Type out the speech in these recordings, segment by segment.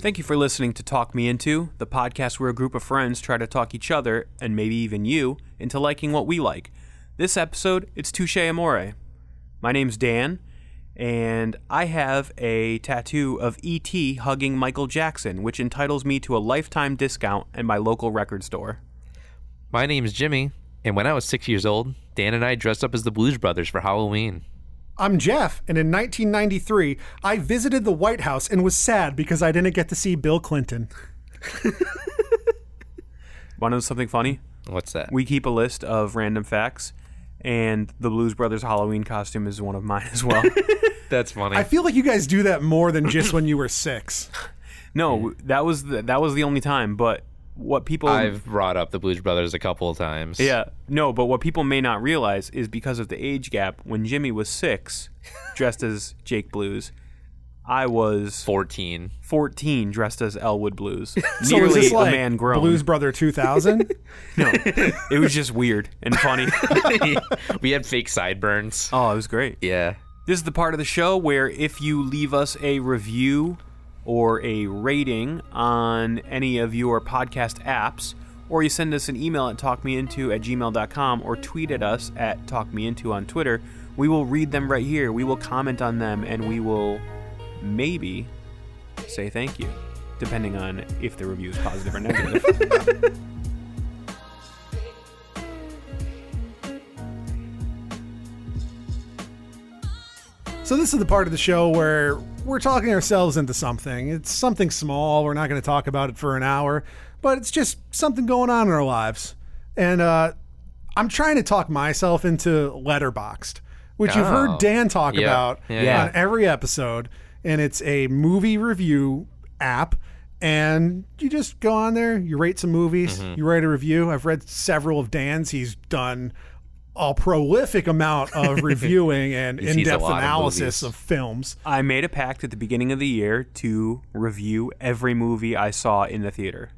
Thank you for listening to Talk Me Into, the podcast where a group of friends try to talk each other, and maybe even you, into liking what we like. This episode, it's Touche Amore. My name's Dan, and I have a tattoo of E.T. hugging Michael Jackson, which entitles me to a lifetime discount at my local record store. My name's Jimmy, and when I was six years old, Dan and I dressed up as the Blues Brothers for Halloween. I'm Jeff, and in 1993, I visited the White House and was sad because I didn't get to see Bill Clinton. Want to know something funny? What's that? We keep a list of random facts, and the Blues Brothers Halloween costume is one of mine as well. That's funny. I feel like you guys do that more than just when you were six. no, that was the, that was the only time. But what people I've brought up the Blues Brothers a couple of times. Yeah, no, but what people may not realize is because of the age gap. When Jimmy was six, dressed as Jake Blues, I was 14. fourteen, dressed as Elwood Blues. So Nearly is this a like man grown. Blues Brother 2000? No, it was just weird and funny. we had fake sideburns. oh, it was great. Yeah. This is the part of the show where if you leave us a review or a rating on any of your podcast apps, or you send us an email at talkmeinto at gmail.com or tweet at us at talkmeinto on Twitter, we will read them right here. We will comment on them and we will maybe say thank you, depending on if the review is positive or negative. So this is the part of the show where we're talking ourselves into something. It's something small. We're not going to talk about it for an hour, but it's just something going on in our lives. And uh, I'm trying to talk myself into Letterboxd, which you've Oh. heard Dan talk Yeah. about yeah. on every episode. And it's a movie review app. And you just go on there, you rate some movies, Mm-hmm. you write a review. I've read several of Dan's. He's done a prolific amount of reviewing and He sees a in-depth lot of analysis of films. I made a pact at the beginning of the year to review every movie I saw in the theater.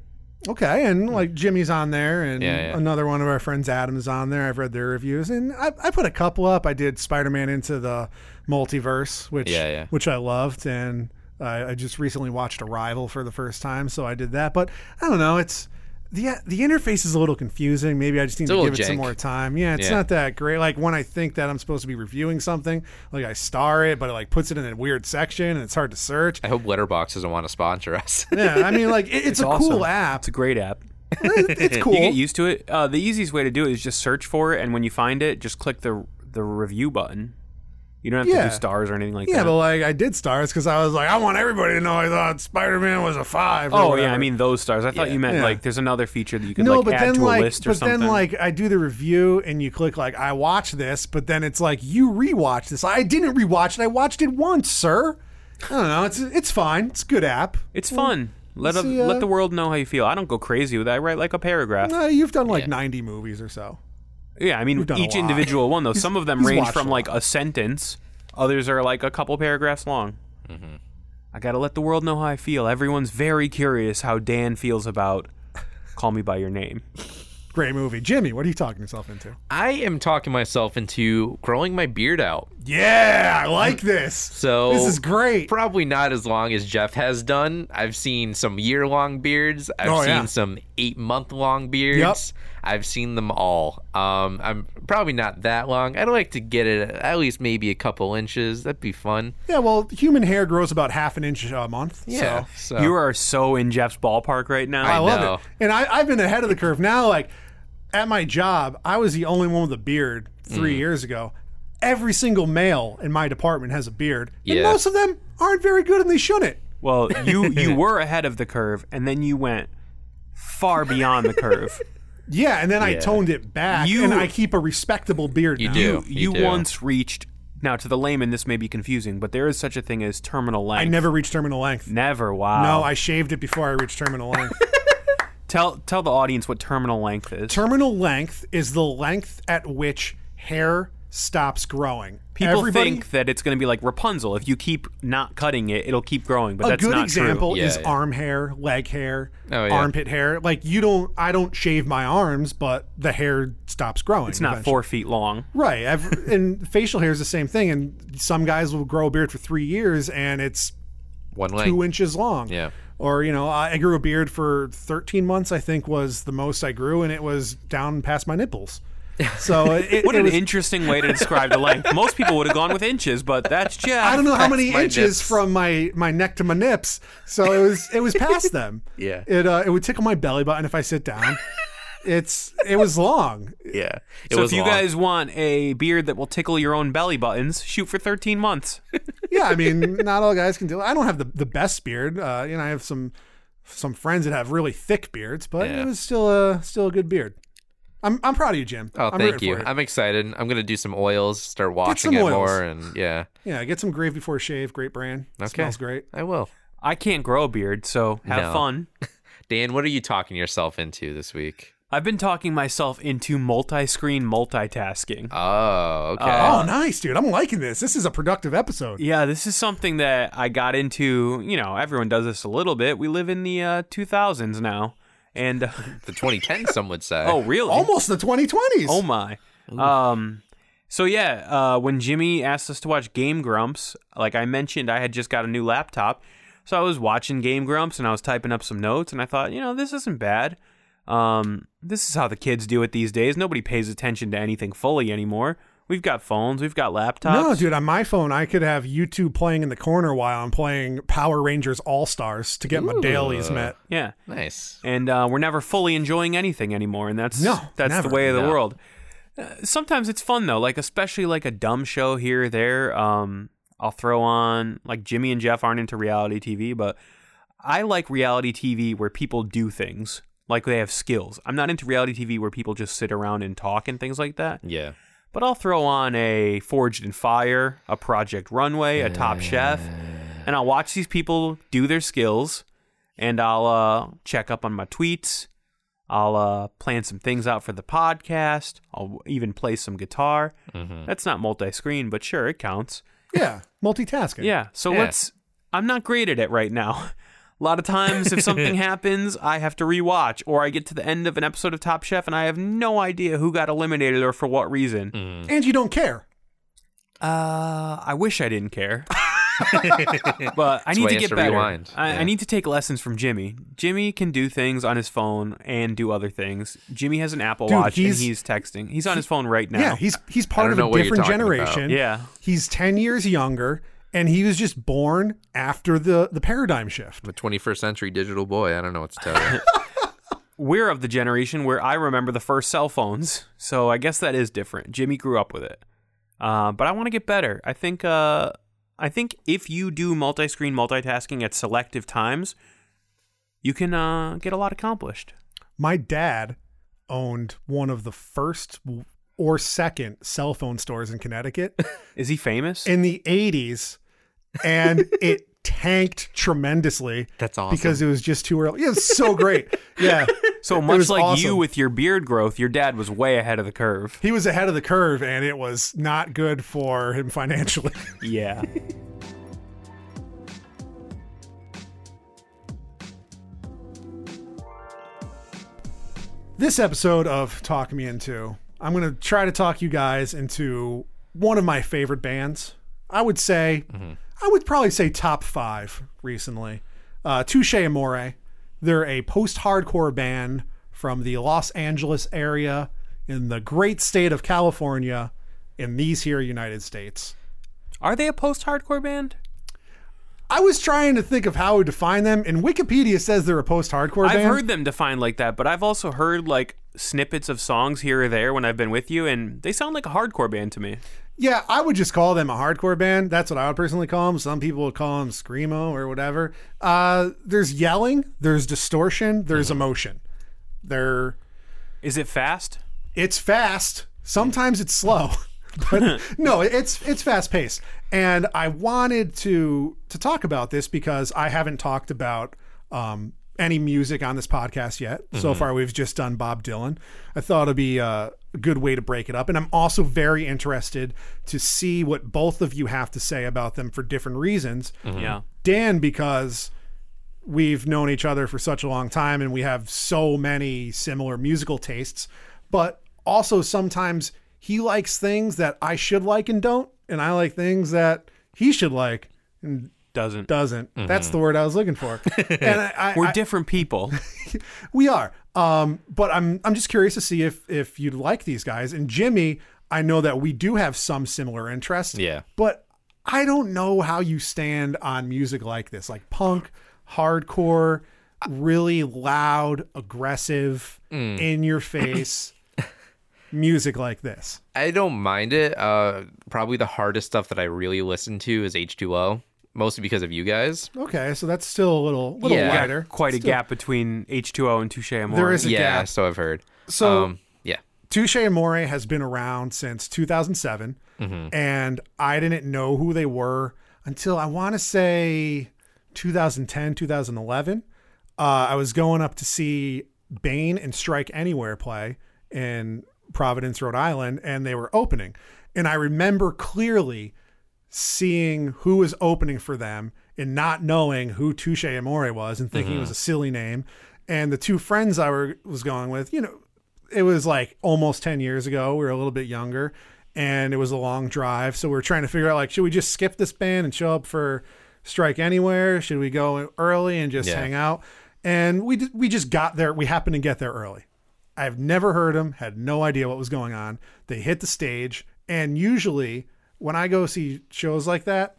Okay, and hmm. like Jimmy's on there, and Yeah, yeah. another one of our friends, Adam's on there. I've read their reviews, and I, I put a couple up. I did Spider-Man into the multiverse, which Yeah, yeah. which I loved, and I, I just recently watched Arrival for the first time, so I did that. But I don't know, it's the the interface is a little confusing. Maybe I just need a to little give it some more time. Yeah, it's Yeah. not that great. Like when I think that I'm supposed to be reviewing something, like I star it, but it like puts it in a weird section, and it's hard to search. I hope Letterboxd doesn't want to sponsor us. Yeah, I mean, like it, it's, a awesome. cool app. It's a great app. it's cool. You get used to it. Uh, the easiest way to do it is just search for it, and when you find it, just click the the review button. You don't have to do stars or anything like Yeah, that. Yeah, but like I did stars because I was like, I want everybody to know I thought Spider Man was a five. oh yeah. I mean those stars. I thought Yeah. you meant Yeah. like there's another feature that you could no, like but add then to a like, list or but something. then like I do the review and you click like I watched this, but then it's like you rewatch this. I didn't rewatch it. I watched it once, sir. I don't know. It's it's fine. It's a good app. it's fun. Let a, see, uh, let the world know how you feel. I don't go crazy with that. I write like a paragraph. Uh, you've done like Yeah. ninety movies or so. Yeah, I mean each individual one though. Some of them range from like a sentence. Others are like a couple paragraphs long. Mm-hmm. I gotta let the world know how I feel. Everyone's very curious how Dan feels about "Call Me by Your Name." Great movie, Jimmy. What are you talking yourself into? I am talking myself into growing my beard out. Yeah, I like this. So this is great. Probably not as long as Jeff has done. I've seen some year long beards. I've Oh, seen yeah. some eight month long beards. I've seen them all. Um, I'm probably not that long. I'd like to get it at least maybe a couple inches. That'd be fun. Yeah, well, human hair grows about half an inch a month. Yeah. So. So You are so in Jeff's ballpark right now. I love know. it. And I, I've been ahead of the curve now. Like at my job, I was the only one with a beard Mm. three years ago. Every single male in my department has a beard, and Yeah. most of them aren't very good, and they shouldn't. Well, you you were ahead of the curve, and then you went far beyond the curve. Yeah, and then I Yeah. toned it back, You- and I keep a respectable beard You now. do. You You you do. once reached Now, to the layman, this may be confusing, but there is such a thing as terminal length. I never reached terminal length. Never. Wow. No, I shaved it before I reached terminal length. tell tell the audience what terminal length is. terminal length is the length at which hair stops growing. People Everybody, think that it's going to be like Rapunzel. If you keep not cutting it, it'll keep growing. But a that's good not example Yeah, is yeah. arm hair, leg hair, Oh, yeah. armpit hair. Like you don't, I don't shave my arms, but the hair stops growing. It's not four feet long. Right. Ev- and facial hair is the same thing. And some guys will grow a beard for three years and it's One two inches long. Yeah. Or, you know, I I grew a beard for 13 months, I think was the most I grew, and it was down past my nipples. So it, What it an was, interesting way to describe the length. Most people would have gone with inches, but that's Jeff. I don't know how many inches nips. from my, my neck to my nips. So it was it was past them. Yeah. It uh, it would tickle my belly button if I sit down. It's it was long. Yeah. It So was if you long. guys want a beard that will tickle your own belly buttons, shoot for 13 months. Yeah, I mean, not all guys can do it. I don't have the, the best beard. Uh, you know, I have some some friends that have really thick beards, but Yeah. it was still a still a good beard. I'm I'm proud of you, Jim. Oh, I'm thank you. I'm excited. I'm gonna do some oils, start washing some it oils. more, and yeah, Yeah, get some Grave Before Shave. Great brand. Okay. Smells great. I will. I can't grow a beard, so have No. fun. Dan, what are you talking yourself into this week? I've been talking myself into multi-screen multitasking. Oh, okay. Oh, nice, dude. I'm liking this. This is a productive episode. Yeah, this is something that I got into. You know, everyone does this a little bit. We live in the uh, 2000s now, and uh, the 2010, some would say. oh, really? Almost the 2020s. Oh my. Um. So yeah, uh, when Jimmy asked us to watch Game Grumps, like I mentioned, I had just got a new laptop, so I was watching Game Grumps and I was typing up some notes, and I thought, you know, this isn't bad. Um, this is how the kids do it these days. Nobody pays attention to anything fully anymore. We've got phones, we've got laptops. No, dude, on my phone, I could have YouTube playing in the corner while I'm playing Power Rangers All Stars to get my dailies met. Yeah. nice. and uh, we're never fully enjoying anything anymore, and that's No, that's never. the way of the No. world. Uh, sometimes it's fun though, like especially like a dumb show here or there. Um, I'll throw on like Jimmy and Jeff aren't into reality TV, but I like reality TV where people do things like they have skills. I'm not into reality TV where people just sit around and talk and things like that. Yeah. But I'll throw on a Forged in Fire, a Project Runway, a Top Chef, and I'll watch these people do their skills, and I'll uh, check up on my tweets. I'll uh, plan some things out for the podcast. I'll even play some guitar. That's not multi-screen, but sure, it counts. Yeah, multitasking. Yeah. So Yeah. let's. I'm not great at it right now. A lot of times, if something happens, I have to rewatch, or I get to the end of an episode of Top Chef and I have no idea who got eliminated or for what reason. And you don't care. Uh, I wish I didn't care. but I need to he has get to better. rewind. I, Yeah. I need to take lessons from Jimmy. Jimmy can do things on his phone and do other things. Jimmy has an Apple Dude, Watch and he's- he's texting. He's on his phone right now. Yeah, he's he's part of a different talking about. generation. Yeah. He's 10 years younger and he was just born after the the paradigm shift. The 21st century digital boy. I don't know what to tell you. We're of the generation where I remember the first cell phones, so I guess that is different. Jimmy grew up with it, uh, but I want to get better. I think. Uh, I think if you do multi-screen multitasking at selective times, you can uh, get a lot accomplished. My dad owned one of the first or second cell phone stores in Connecticut Is he famous? in the 80s and it tanked tremendously. That's awesome. Because it was just too early. Yeah, it was so great. Yeah. So It much was like you with your beard growth, your dad was way ahead of the curve. He was ahead of the curve and it was not good for him financially. Yeah. this episode of Talk Me Into, I'm going to try to talk you guys into one of my favorite bands. I would say, mm-hmm. I would probably say top five recently. Uh, Touche Amore. They're a post hardcore band from the Los Angeles area in the great state of California in these here United States. Are they a post-hardcore band? I was trying to think of how I would define them, and Wikipedia says they're a post hardcore band. I've heard them defined like that, but I've also heard like snippets of songs here or there when I've been with you, and they sound like a hardcore band to me. Yeah, I would just call them a hardcore band. That's what I would personally call them. Some people would call them screamo or whatever. Uh, there's yelling, there's distortion, there's emotion. They're Is it fast? it's fast. Sometimes it's slow. but no, it's it's fast paced, and I wanted to to talk about this because I haven't talked about um, any music on this podcast yet. So far, we've just done Bob Dylan. I thought it'd be a good way to break it up, and I'm also very interested to see what both of you have to say about them for different reasons. Mm-hmm. Yeah. Dan, because we've known each other for such a long time and we have so many similar musical tastes, but also sometimes he likes things that I should like and don't, and I like things that he should like and Doesn't. doesn't. That's the word I was looking for. and I, I, We're I- different people. we are. Um, but I'm I'm just curious to see if if you'd like these guys. And Jimmy, I know that we do have some similar interests. Yeah. But I don't know how you stand on music like this, like punk, hardcore, really loud, aggressive, in your face music like this. I don't mind it. Uh, probably the hardest stuff that I really listen to is H2O, mostly because of you guys. Okay, so that's still a little little Yeah. wider. Quite a Still- gap between H2O and Touche Amore. There is a yeah, gap. so I've heard. So um, yeah, Touche Amore has been around since 2007, and I didn't know who they were until I want to say 2010, 2011. Uh, I was going up to see Bane and Strike Anywhere play in Providence, Rhode Island, and they were opening. And I remember clearly seeing who was opening for them and not knowing who Touche Amore was and thinking it was mm-hmm. a silly name. And the two friends I were was going with, you know, it was like almost 10 years ago. We were a little bit younger and it was a long drive. So we are trying to figure out like, should we just skip this band and show up for Strike Anywhere? Should we go early and just Yeah. hang out? And we, we just got there. We happened to get there early. I've never heard them, had no idea what was going on. They hit the stage. And usually when I go see shows like that,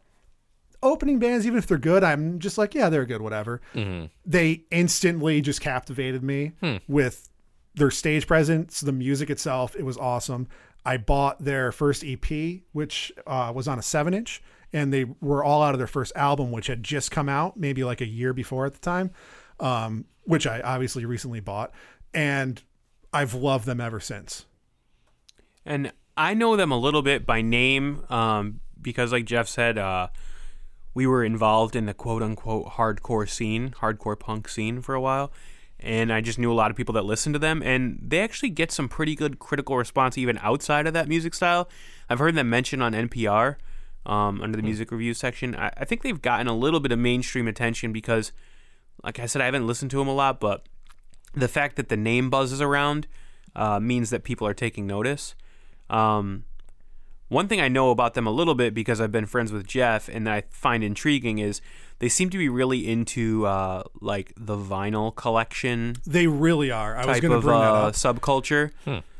opening bands, even if they're good, I'm just like, yeah, they're good, whatever. They instantly just captivated me with their stage presence, the music itself. It was awesome. I bought their first EP, which uh, was on a seven inch, and they were all out of their first album, which had just come out, maybe like a year before at the time, um, which I obviously recently bought. And I've loved them ever since. And I know them a little bit by name um, because, like Jeff said, uh, we were involved in the quote unquote hardcore scene, hardcore punk scene for a while. And I just knew a lot of people that listened to them, and they actually get some pretty good critical response even outside of that music style. I've heard them mentioned on NPR um, under the music review section. I, I think they've gotten a little bit of mainstream attention because, like I said, I haven't listened to them a lot, but the fact that the name buzzes around uh, means that people are taking notice. Um, one thing I know about them a little bit because I've been friends with Jeff and I find intriguing is they seem to be really into uh, like the vinyl collection They really are. I was going to of bring that uh, up. subculture.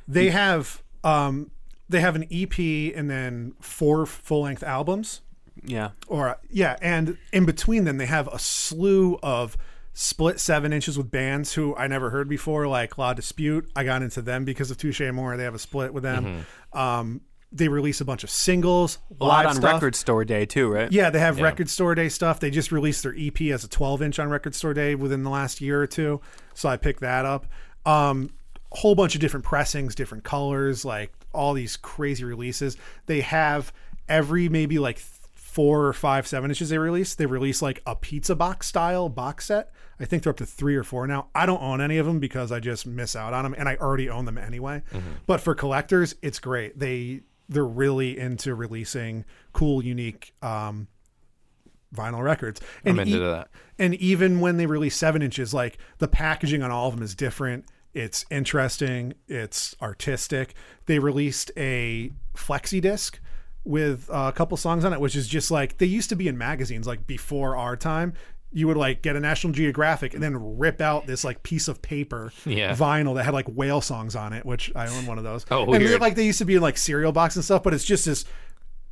They have um, they have an EP and then four full length albums. Yeah. or yeah, and in between them, they have a slew of split seven inches with bands who I never heard before, like La Dispute. I got into them because of Touche Amore. They have a split with them. Um, they release a bunch of singles, A lot live on stuff. Record Store Day too, right? Yeah, they have Record Store Day stuff. They just released their EP as a 12 inch on Record Store Day within the last year or two. So I picked that up. Um, a whole bunch of different pressings, different colors, like all these crazy releases. They have every maybe like four or five, seven inches they release. They release like a pizza box style box set. I think they're up to three or four now. I don't own any of them because I just miss out on them and I already own them anyway. But for collectors, it's great. They they're really into releasing cool, unique um, vinyl records. I'm And into e- that. and even when they release seven inches, like the packaging on all of them is different. It's interesting. It's artistic. They released a flexi disc with a couple songs on it, which is just like they used to be in magazines, like before our time. You would like get a National Geographic and then rip out this like piece of paper Yeah. vinyl that had like whale songs on it, which I own one of those. Oh, and weird. like they used to be in like cereal box and stuff, but it's just this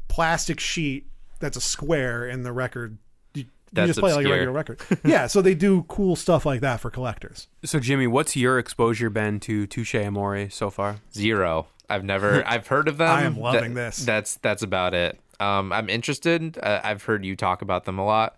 plastic sheet that's a square in the record. You, you That's just play it like a regular record. yeah, so they do cool stuff like that for collectors. So Jimmy, what's your exposure been to Touche Amore so far? Zero. I've never. I've heard of them. I am loving That- this. That's that's about it. Um, I'm interested. Uh, I've heard you talk about them a lot.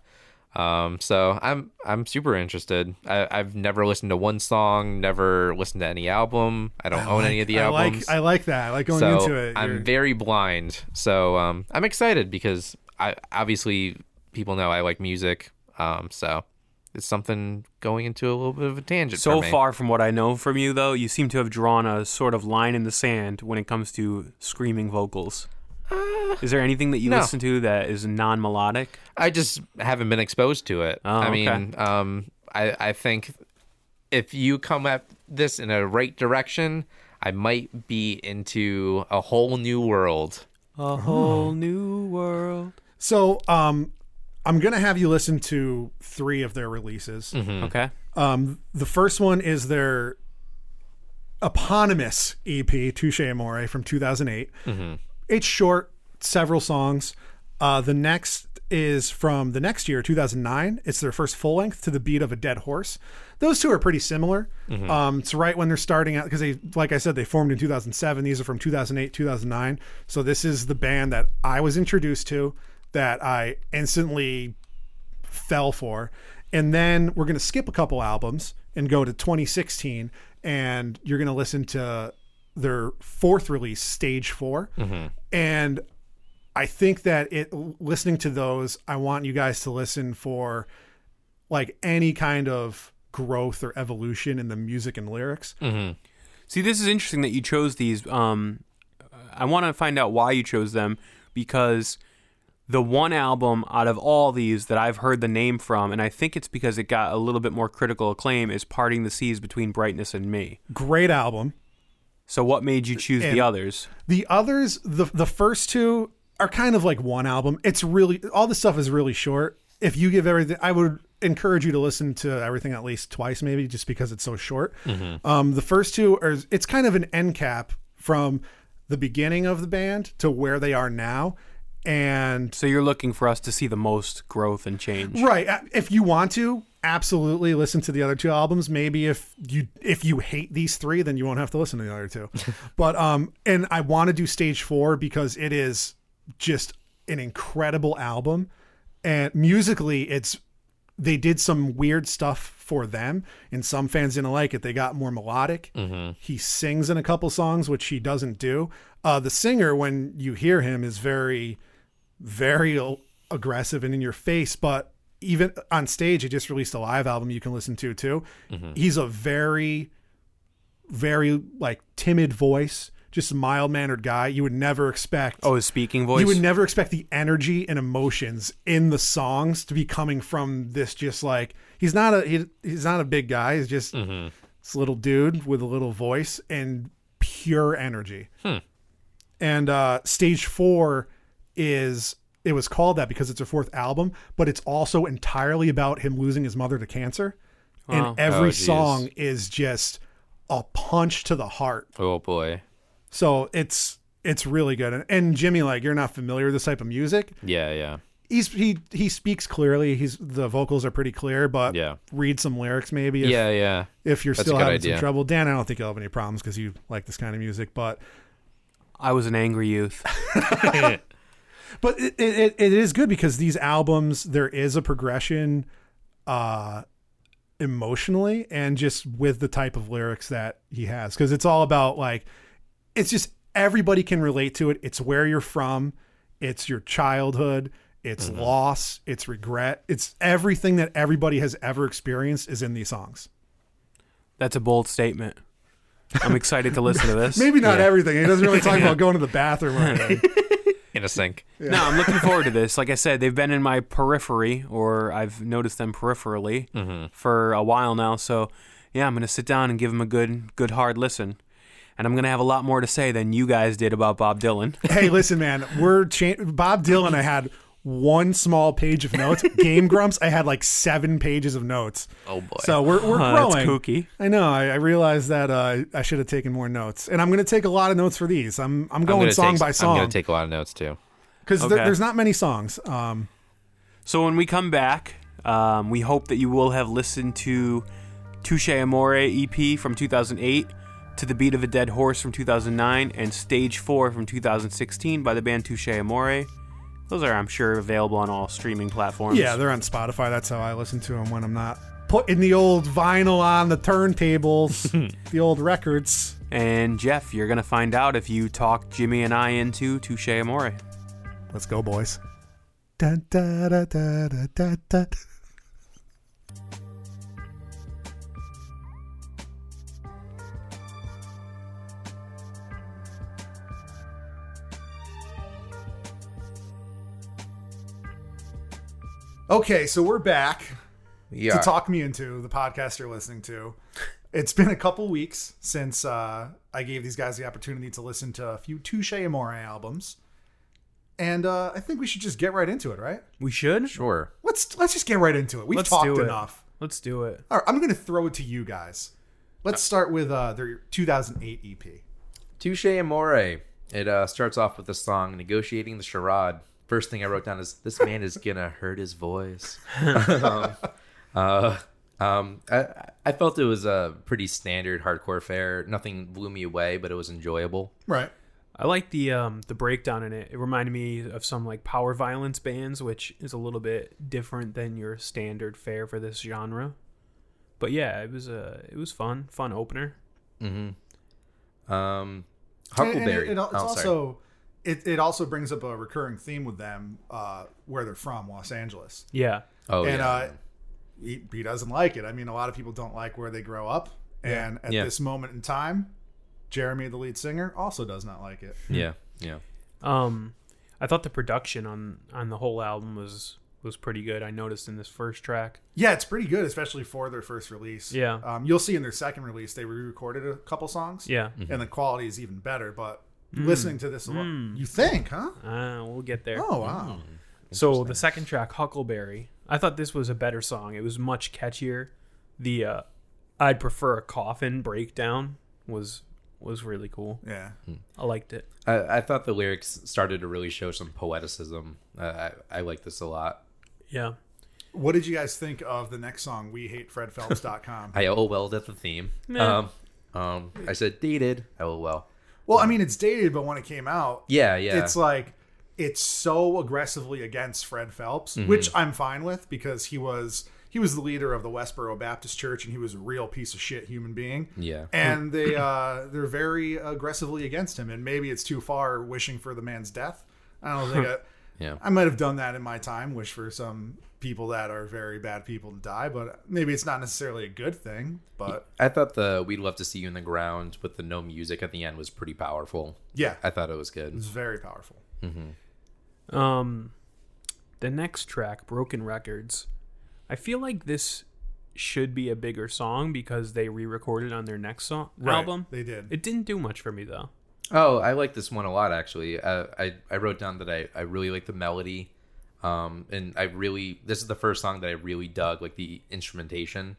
Um, so I'm I'm super interested. I, I've never listened to one song, never listened to any album. I don't own any of the I albums. like I like that. I like going so into it. I'm very blind. So um, I'm excited because I obviously people know I like music. Um, so it's something going into a little bit of a tangent. So for me. far from what I know from you, though, you seem to have drawn a sort of line in the sand when it comes to screaming vocals. Is there anything that you Uh, no. listen to that is non-melodic? I just haven't been exposed to it. Oh, I okay. mean, um, I I think if you come at this in a right direction, I might be into a whole new world. A whole new world. so um, I'm gonna have you listen to three of their releases. Okay. Um, the first one is their eponymous EP, Touche Amore, from 2008. It's short, several songs. Uh, the next is from the next year, 2009. It's their first full length to the beat of a dead horse. Those two are pretty similar. Um, it's right when they're starting out because they, like I said, they formed in 2007. These are from 2008, 2009. So this is the band that I was introduced to that I instantly fell for. And then we're going to skip a couple albums and go to 2016, and you're going to listen to their fourth release, Stage 4 And I think that it listening to those, I want you guys to listen for like any kind of growth or evolution in the music and lyrics. See, this is interesting that you chose these. Um, I want to find out why you chose them because the one album out of all these that I've heard the name from, and I think it's because it got a little bit more critical acclaim, is "Parting the Seas Between Brightness and Me." Great album. So, what made you choose And- the others? The others, the the first two are kind of like one album. It's really all the stuff is really short. If you give everything, I would encourage you to listen to everything at least twice, maybe just because it's so short. Um, the first two are it's kind of an end cap from the beginning of the band to where they are now, and So, you're looking for us to see the most growth and change. Right. uh, If you want to, absolutely listen to the other two albums. Maybe if you if you hate these three, then you won't have to listen to the other two. but um, and I want to do stage four because it is just an incredible album, and musically, it's they did some weird stuff for them, and some fans didn't like it. They got more melodic. He sings in a couple songs, which he doesn't do. Uh, the singer, when you hear him, is very very aggressive and in your face, but even on stage, he just released a live album you can listen to too. Mm-hmm. He's a very, very like timid voice, just a mild mannered guy. You would never expect. Oh, his speaking voice. You would never expect the energy and emotions in the songs to be coming from this. Just like he's not a he, he's not a big guy. He's just mm-hmm. this little dude with a little voice and pure energy. Hmm. And uh, stage four is it was called that because it's a fourth album, but it's also entirely about him losing his mother to cancer. Wow. And every Oh, song is just a punch to the heart. Oh boy. So it's it's really good. And, and Jimmy, like you're not familiar with this type of music. Yeah, yeah. He's he he speaks clearly. He's the vocals are pretty clear, but Yeah. read some lyrics maybe. If, yeah, yeah. If you're That's still having idea. some trouble, Dan, I don't think you'll have any problems because you like this kind of music. But I was an angry youth. but it, it, it is good because these albums there is a progression uh emotionally and just with the type of lyrics that he has. Because it's all about like it's just everybody can relate to it. It's where you're from. It's your childhood. It's loss. It's regret. It's everything that everybody has ever experienced is in these songs. That's a bold statement. I'm excited to listen to this. maybe not Yeah. everything. He doesn't really talk about going to the bathroom or anything In a sink. No, I'm looking forward to this. Like I said, they've been in my periphery, or I've noticed them peripherally Mm-hmm. for a while now. So, yeah, I'm gonna sit down and give them a good, good hard listen, and I'm gonna have a lot more to say than you guys did about Bob Dylan. hey, listen, man, we're cha- Bob Dylan. I had one small page of notes. Game Grumps, I had like seven pages of notes. Oh boy. So we're we're Huh, that's growing. kooky. I know. I, I realized that uh, I should have taken more notes, and I'm going to take a lot of notes for these. I'm I'm I'm going gonna song take, by I'm gonna take a lot of notes too. because Okay. there's not many songs. Um, So when we come back, um, we hope that you will have listened to Touche Amore EP from 2008, To the Beat of a Dead Horse from 2009, and Stage 4 from 2016 by the band Touche Amore. Those are, I'm sure, available on all streaming platforms. Yeah, they're on Spotify. That's how I listen to them when I'm not putting the old vinyl on the turntables, the old records. And Jeff, you're gonna find out if you talk Jimmy and I into Touche Amore. Let's go, boys. Da, da, da, Okay, so we're back Yeah. to talk me into the podcast you're listening to. It's been a couple weeks since uh, I gave these guys the opportunity to listen to a few Touche Amore albums, and uh, I think we should just get right into it, right? We should. Sure. Let's let's just get right into it. We've Let's talked do it. enough. Let's do it. All right, I'm going to throw it to you guys. Let's start with uh, their 2008 EP. Touche Amore. It uh, starts off with the song Negotiating the Charade. First thing I wrote down is this man is gonna hurt his voice. um, uh, um, I, I felt it was a pretty standard hardcore fare. Nothing blew me away, but it was enjoyable. Right. I like the um the breakdown in it. It reminded me of some like power violence bands, which is a little bit different than your standard fare for this genre. But yeah, it was a it was fun, fun opener. Um, And- and Huckleberry. it- it- it's oh, sorry. also it, it also brings up a recurring theme with them uh, where they're from, Los Angeles. Yeah, Oh and yeah. uh, he, he doesn't like it. I mean, a lot of people don't like where they grow up, Yeah. and at Yeah. this moment in time, Jeremy, the lead singer, also does not like it. yeah. Yeah. Um, I thought the production on on the whole album was was pretty good. I noticed in this first track. Yeah, it's pretty good, especially for their first release. Yeah. um, you'll see in their second release they re-recorded a couple songs. Yeah, and the quality is even better. But listening to this, alone, you think, huh? uh, we'll get there. Oh wow, So the second track, Huckleberry, I thought this was a better song. It was much catchier. The uh, I'd prefer a coffin breakdown was was really cool. yeah. I liked it. I, I thought the lyrics started to really show some poeticism. Uh, I, I like this a lot. Yeah. What did you guys think of the next song, We Hate Fred FredPhelps.com? I LOL'd at the theme. Um, um, I said dated. LOL. well, I mean, it's dated, but when it came out, Yeah, yeah. it's like it's so aggressively against Fred Phelps, which I'm fine with because he was he was the leader of the Westboro Baptist Church and he was a real piece of shit human being. Yeah. And they uh they're very aggressively against him and maybe it's too far wishing for the man's death. I don't think I, Yeah. I might have done that in my time, wish for some people that are very bad people to die, but maybe it's not necessarily a good thing, but I thought the "We'd Love to See You in the Ground" with the no music at the end was pretty powerful. yeah, I thought it was good. it's very powerful. Um, the next track, Broken Records. I feel like this should be a bigger song because they re-recorded on their next song Right, album. They did. It didn't do much for me though. Oh, I like this one a lot actually. Uh, I I wrote down that I I really like the melody, um, and I really this is the first song that I really dug, like the instrumentation.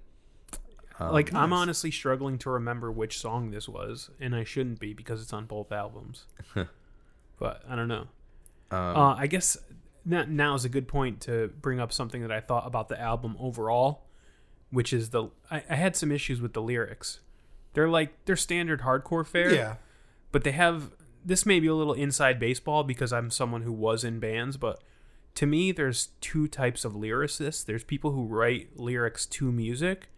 like I'm honestly struggling to remember which song this was, and I shouldn't be because it's on both albums. but I don't know. uh, I guess now, now is a good point to bring up something that I thought about the album overall, which is the I, I had some issues with the lyrics. They're like they're standard hardcore fare, yeah. but they have this may be a little inside baseball because I'm someone who was in bands, but to me there's two types of lyricists. There's people who write lyrics to music,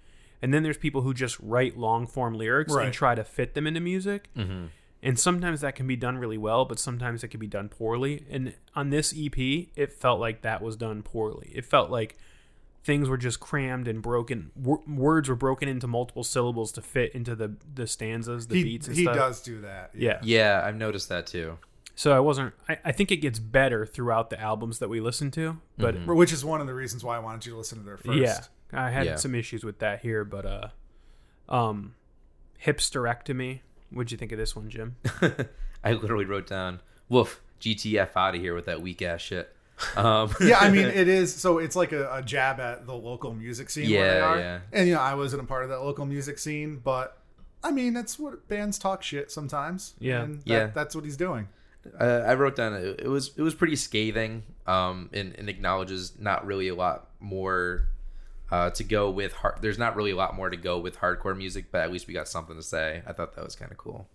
and then there's people who just write long form lyrics Right. and try to fit them into music. Mm-hmm. And sometimes that can be done really well, but sometimes it can be done poorly. And on this EP, it felt like that was done poorly. It felt like things were just crammed and broken. W- words were broken into multiple syllables to fit into the the stanzas, the He, beats, and he stuff. does do that. Yeah. Yeah, I've noticed that too. So I wasn't. I, I think it gets better throughout the albums that we listen to, but Which is one of the reasons why I wanted you to listen to their first. yeah, I had Yeah. some issues with that here. But uh, um, hipsterectomy. What'd you think of this one, Jim? I literally wrote down, "Woof, GTF out of here with that weak ass shit." Um, yeah, I mean, it is. So it's like a, a jab at the local music scene where they Yeah, are. yeah. And, you know, I wasn't a part of that local music scene, but I mean, that's what bands talk shit sometimes. Yeah. And that, Yeah. That's what he's doing. Uh, I wrote down it, it was it was pretty scathing, um, and, and acknowledges not really a lot more uh, to go with. Hard, there's not really a lot more to go with hardcore music, but at least we got something to say. I thought that was kind of cool.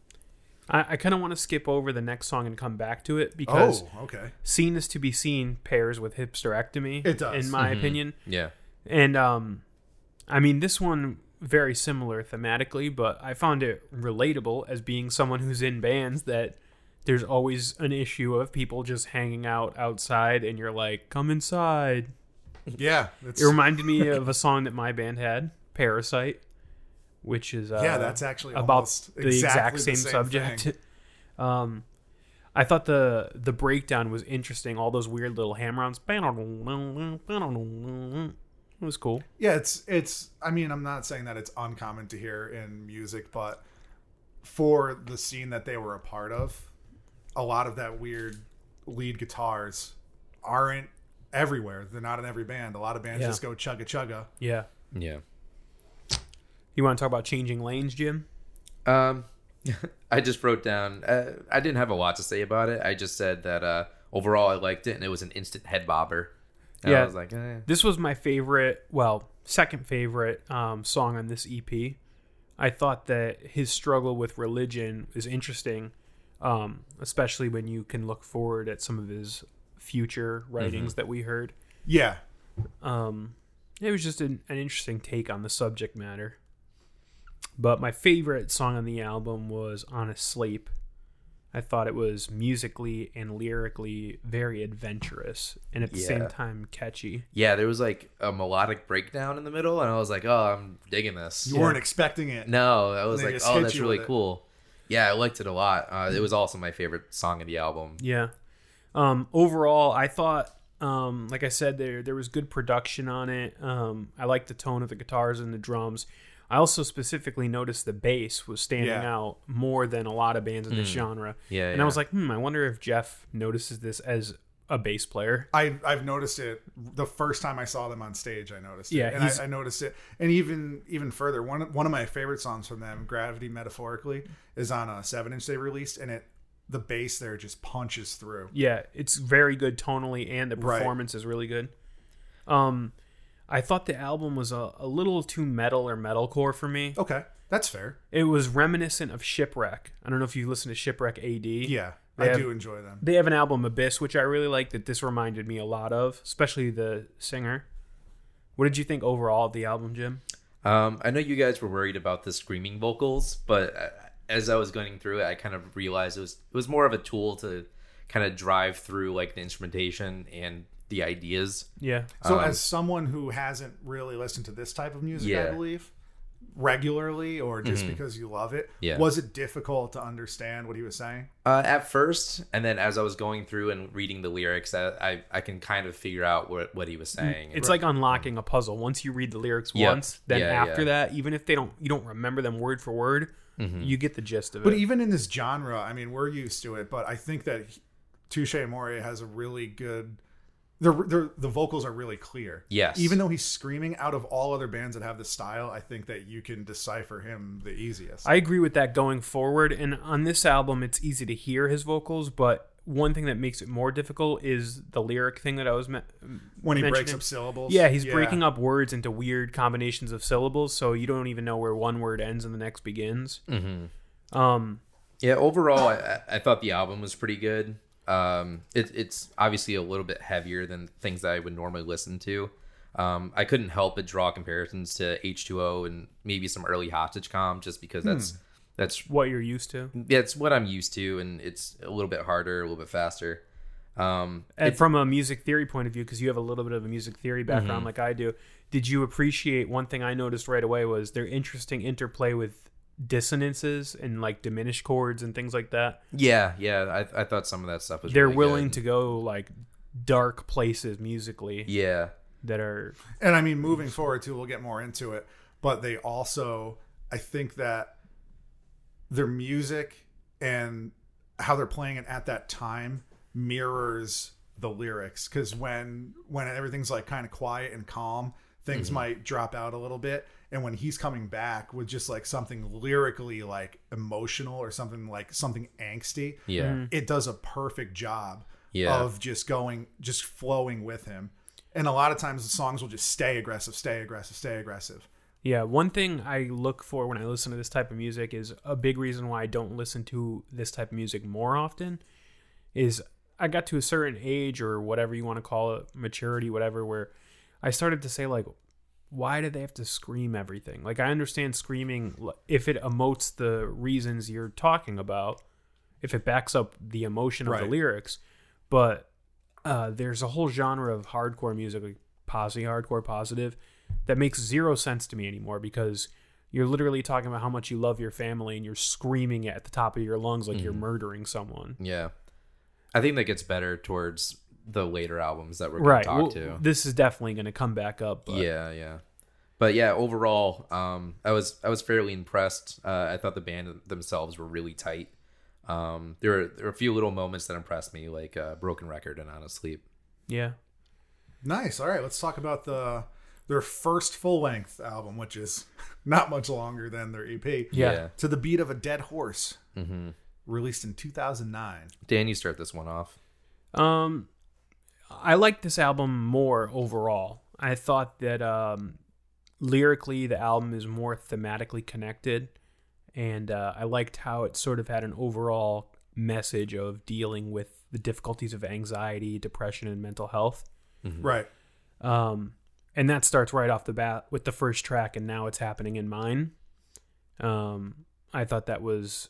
I, I kind of want to skip over the next song and come back to it because Oh, okay. "Seen is to be seen" pairs with "hipsterectomy." It does. in my opinion. Yeah. And um, I mean, this one very similar thematically, but I found it relatable as being someone who's in bands that there's always an issue of people just hanging out outside, and you're like, "Come inside." Yeah, it's, It reminded me of a song that my band had, "Parasite," which is uh, yeah, that's actually about the exact same, the subject. um, I thought the the breakdown was interesting. All those weird little hammer-ons. It was cool. Yeah, it's it's. I mean, I'm not saying that it's uncommon to hear in music, but for the scene that they were a part of, a lot of that weird lead guitars aren't everywhere. They're not in every band. A lot of bands Yeah. just go chugga chugga. Yeah. Yeah. You want to talk about changing lanes, Jim? Um, I just wrote down. Uh, I didn't have a lot to say about it. I just said that uh, overall I liked it, and it was an instant head bobber. And Yeah. I was like, eh. This was my favorite, well, second favorite um, song on this EP. I thought that his struggle with religion is interesting, um, especially when you can look forward at some of his future writings that we heard. Yeah, Um, it was just an, an interesting take on the subject matter. But my favorite song on the album was Honest Sleep. I thought it was musically and lyrically very adventurous and at the same time catchy. yeah, there was like a melodic breakdown in the middle, and I was like, oh, I'm digging this. you weren't expecting it. No, I was like, oh, that's really with it. cool. Yeah, I liked it a lot. Uh, it was also my favorite song of the album. Yeah. Um, overall, I thought, um, like I said, there there was good production on it. Um, I liked the tone of the guitars and the drums. I also specifically noticed the bass was standing Yeah. out more than a lot of bands in this genre. Yeah, and yeah. I was like, hmm, I wonder if Jeff notices this as a bass player. I I've noticed it the first time I saw them on stage. I noticed Yeah, it, and I, I noticed it, and even even further, one one of my favorite songs from them, "Gravity Metaphorically," is on a seven inch they released, and it the bass there just punches through. Yeah, it's very good tonally, and the Right. performance is really good. Um, I thought the album was a, a little too metal or metalcore for me. Okay, that's fair. It was reminiscent of Shipwreck. I don't know if you listen to Shipwreck AD. Yeah, I have- do enjoy them. They have an album Abyss, which I really like. That this reminded me a lot of, especially the singer. What did you think overall of the album, Jim? Um, I know you guys were worried about the screaming vocals, but uh, as I was going through it, I kind of realized it was it was more of a tool to kind of drive through like the instrumentation and the ideas. Yeah, So, Um, as someone who hasn't really listened to this type of music, I believe regularly or just mm-hmm. because you love it, Yeah. was it difficult to understand what he was saying? Uh, at first, and then as I was going through and reading the lyrics, I I, I can kind of figure out what what he was mm, saying. it's like unlocking a puzzle. Once you read the lyrics Yep. once, then Yeah, after yeah. that, even if they don't, you don't remember them word for word, mm-hmm. you get the gist of But it. But even in this genre, I mean, we're used to it, but I think that he- Touche Amore has a really good. The, the the vocals are really clear. Yes. Even though he's screaming, out of all other bands that have the style, I think that you can decipher him the easiest. I agree with that going forward. And on this album, it's easy to hear his vocals, but one thing that makes it more difficult is the lyric thing that I was me- when he breaks up syllables. Yeah, he's breaking up words into weird combinations of syllables, so you don't even know where one word ends and the next begins. Mm-hmm. Um, Yeah, overall, I, I thought the album was pretty good. Um, it, it's obviously a little bit heavier than things that I would normally listen to. Um, I couldn't help but draw comparisons to H2O and maybe some early Hostage Calm just because that's that's what you're used to. yeah, it's what I'm used to, and it's a little bit harder, a little bit faster. Um, And from a music theory point of view, because you have a little bit of a music theory background Mm-hmm. like I do, did you appreciate one thing I noticed right away was their interesting interplay with dissonances and like diminished chords and things like that. yeah, yeah, I, I thought some of that stuff was. They're really willing good. to go like dark places musically Yeah, that are And I mean, moving forward too, we'll get more into it. But they also, I think that their music and how they're playing it at that time mirrors the lyrics. Because when when everything's like kind of quiet and calm, things mm-hmm. might drop out a little bit. And when he's coming back with just like something lyrically like emotional or something like something angsty, yeah, mm-hmm. it does a perfect job Yeah. of just going just flowing with him. And a lot of times the songs will just stay aggressive stay aggressive stay aggressive. Yeah, one thing I look for when I listen to this type of music is a big reason why I don't listen to this type of music more often is I got to a certain age or whatever you want to call it, maturity, whatever, where I started to say like, why do they have to scream everything? Like I understand screaming if it emotes the reasons you're talking about, if it backs up the emotion of the lyrics, but uh, there's a whole genre of hardcore music, like posi hardcore, positive, that makes zero sense to me anymore because you're literally talking about how much you love your family and you're screaming it at the top of your lungs like you're murdering someone. Yeah. I think that gets better towards the later albums that we're going Right. to talk Well, to. this is definitely going to come back up. But Yeah, yeah. But yeah, overall, um, I was I was fairly impressed. Uh, I thought the band themselves were really tight. Um, there were there were a few little moments that impressed me, like uh, "Broken Record" and "Honest Sleep." yeah. Nice. All right, let's talk about the their first full length album, which is not much longer than their EP. Yeah. To the beat of a dead horse, mm-hmm. released in 2009. Dan, you start this one off. Um, I like this album more overall. I thought that um, lyrically the album is more thematically connected, and uh, I liked how it sort of had an overall message of dealing with the difficulties of anxiety, depression, and mental health. Right. Um, and that starts right off the bat with the first track, and now it's happening in mine. Um, I thought that was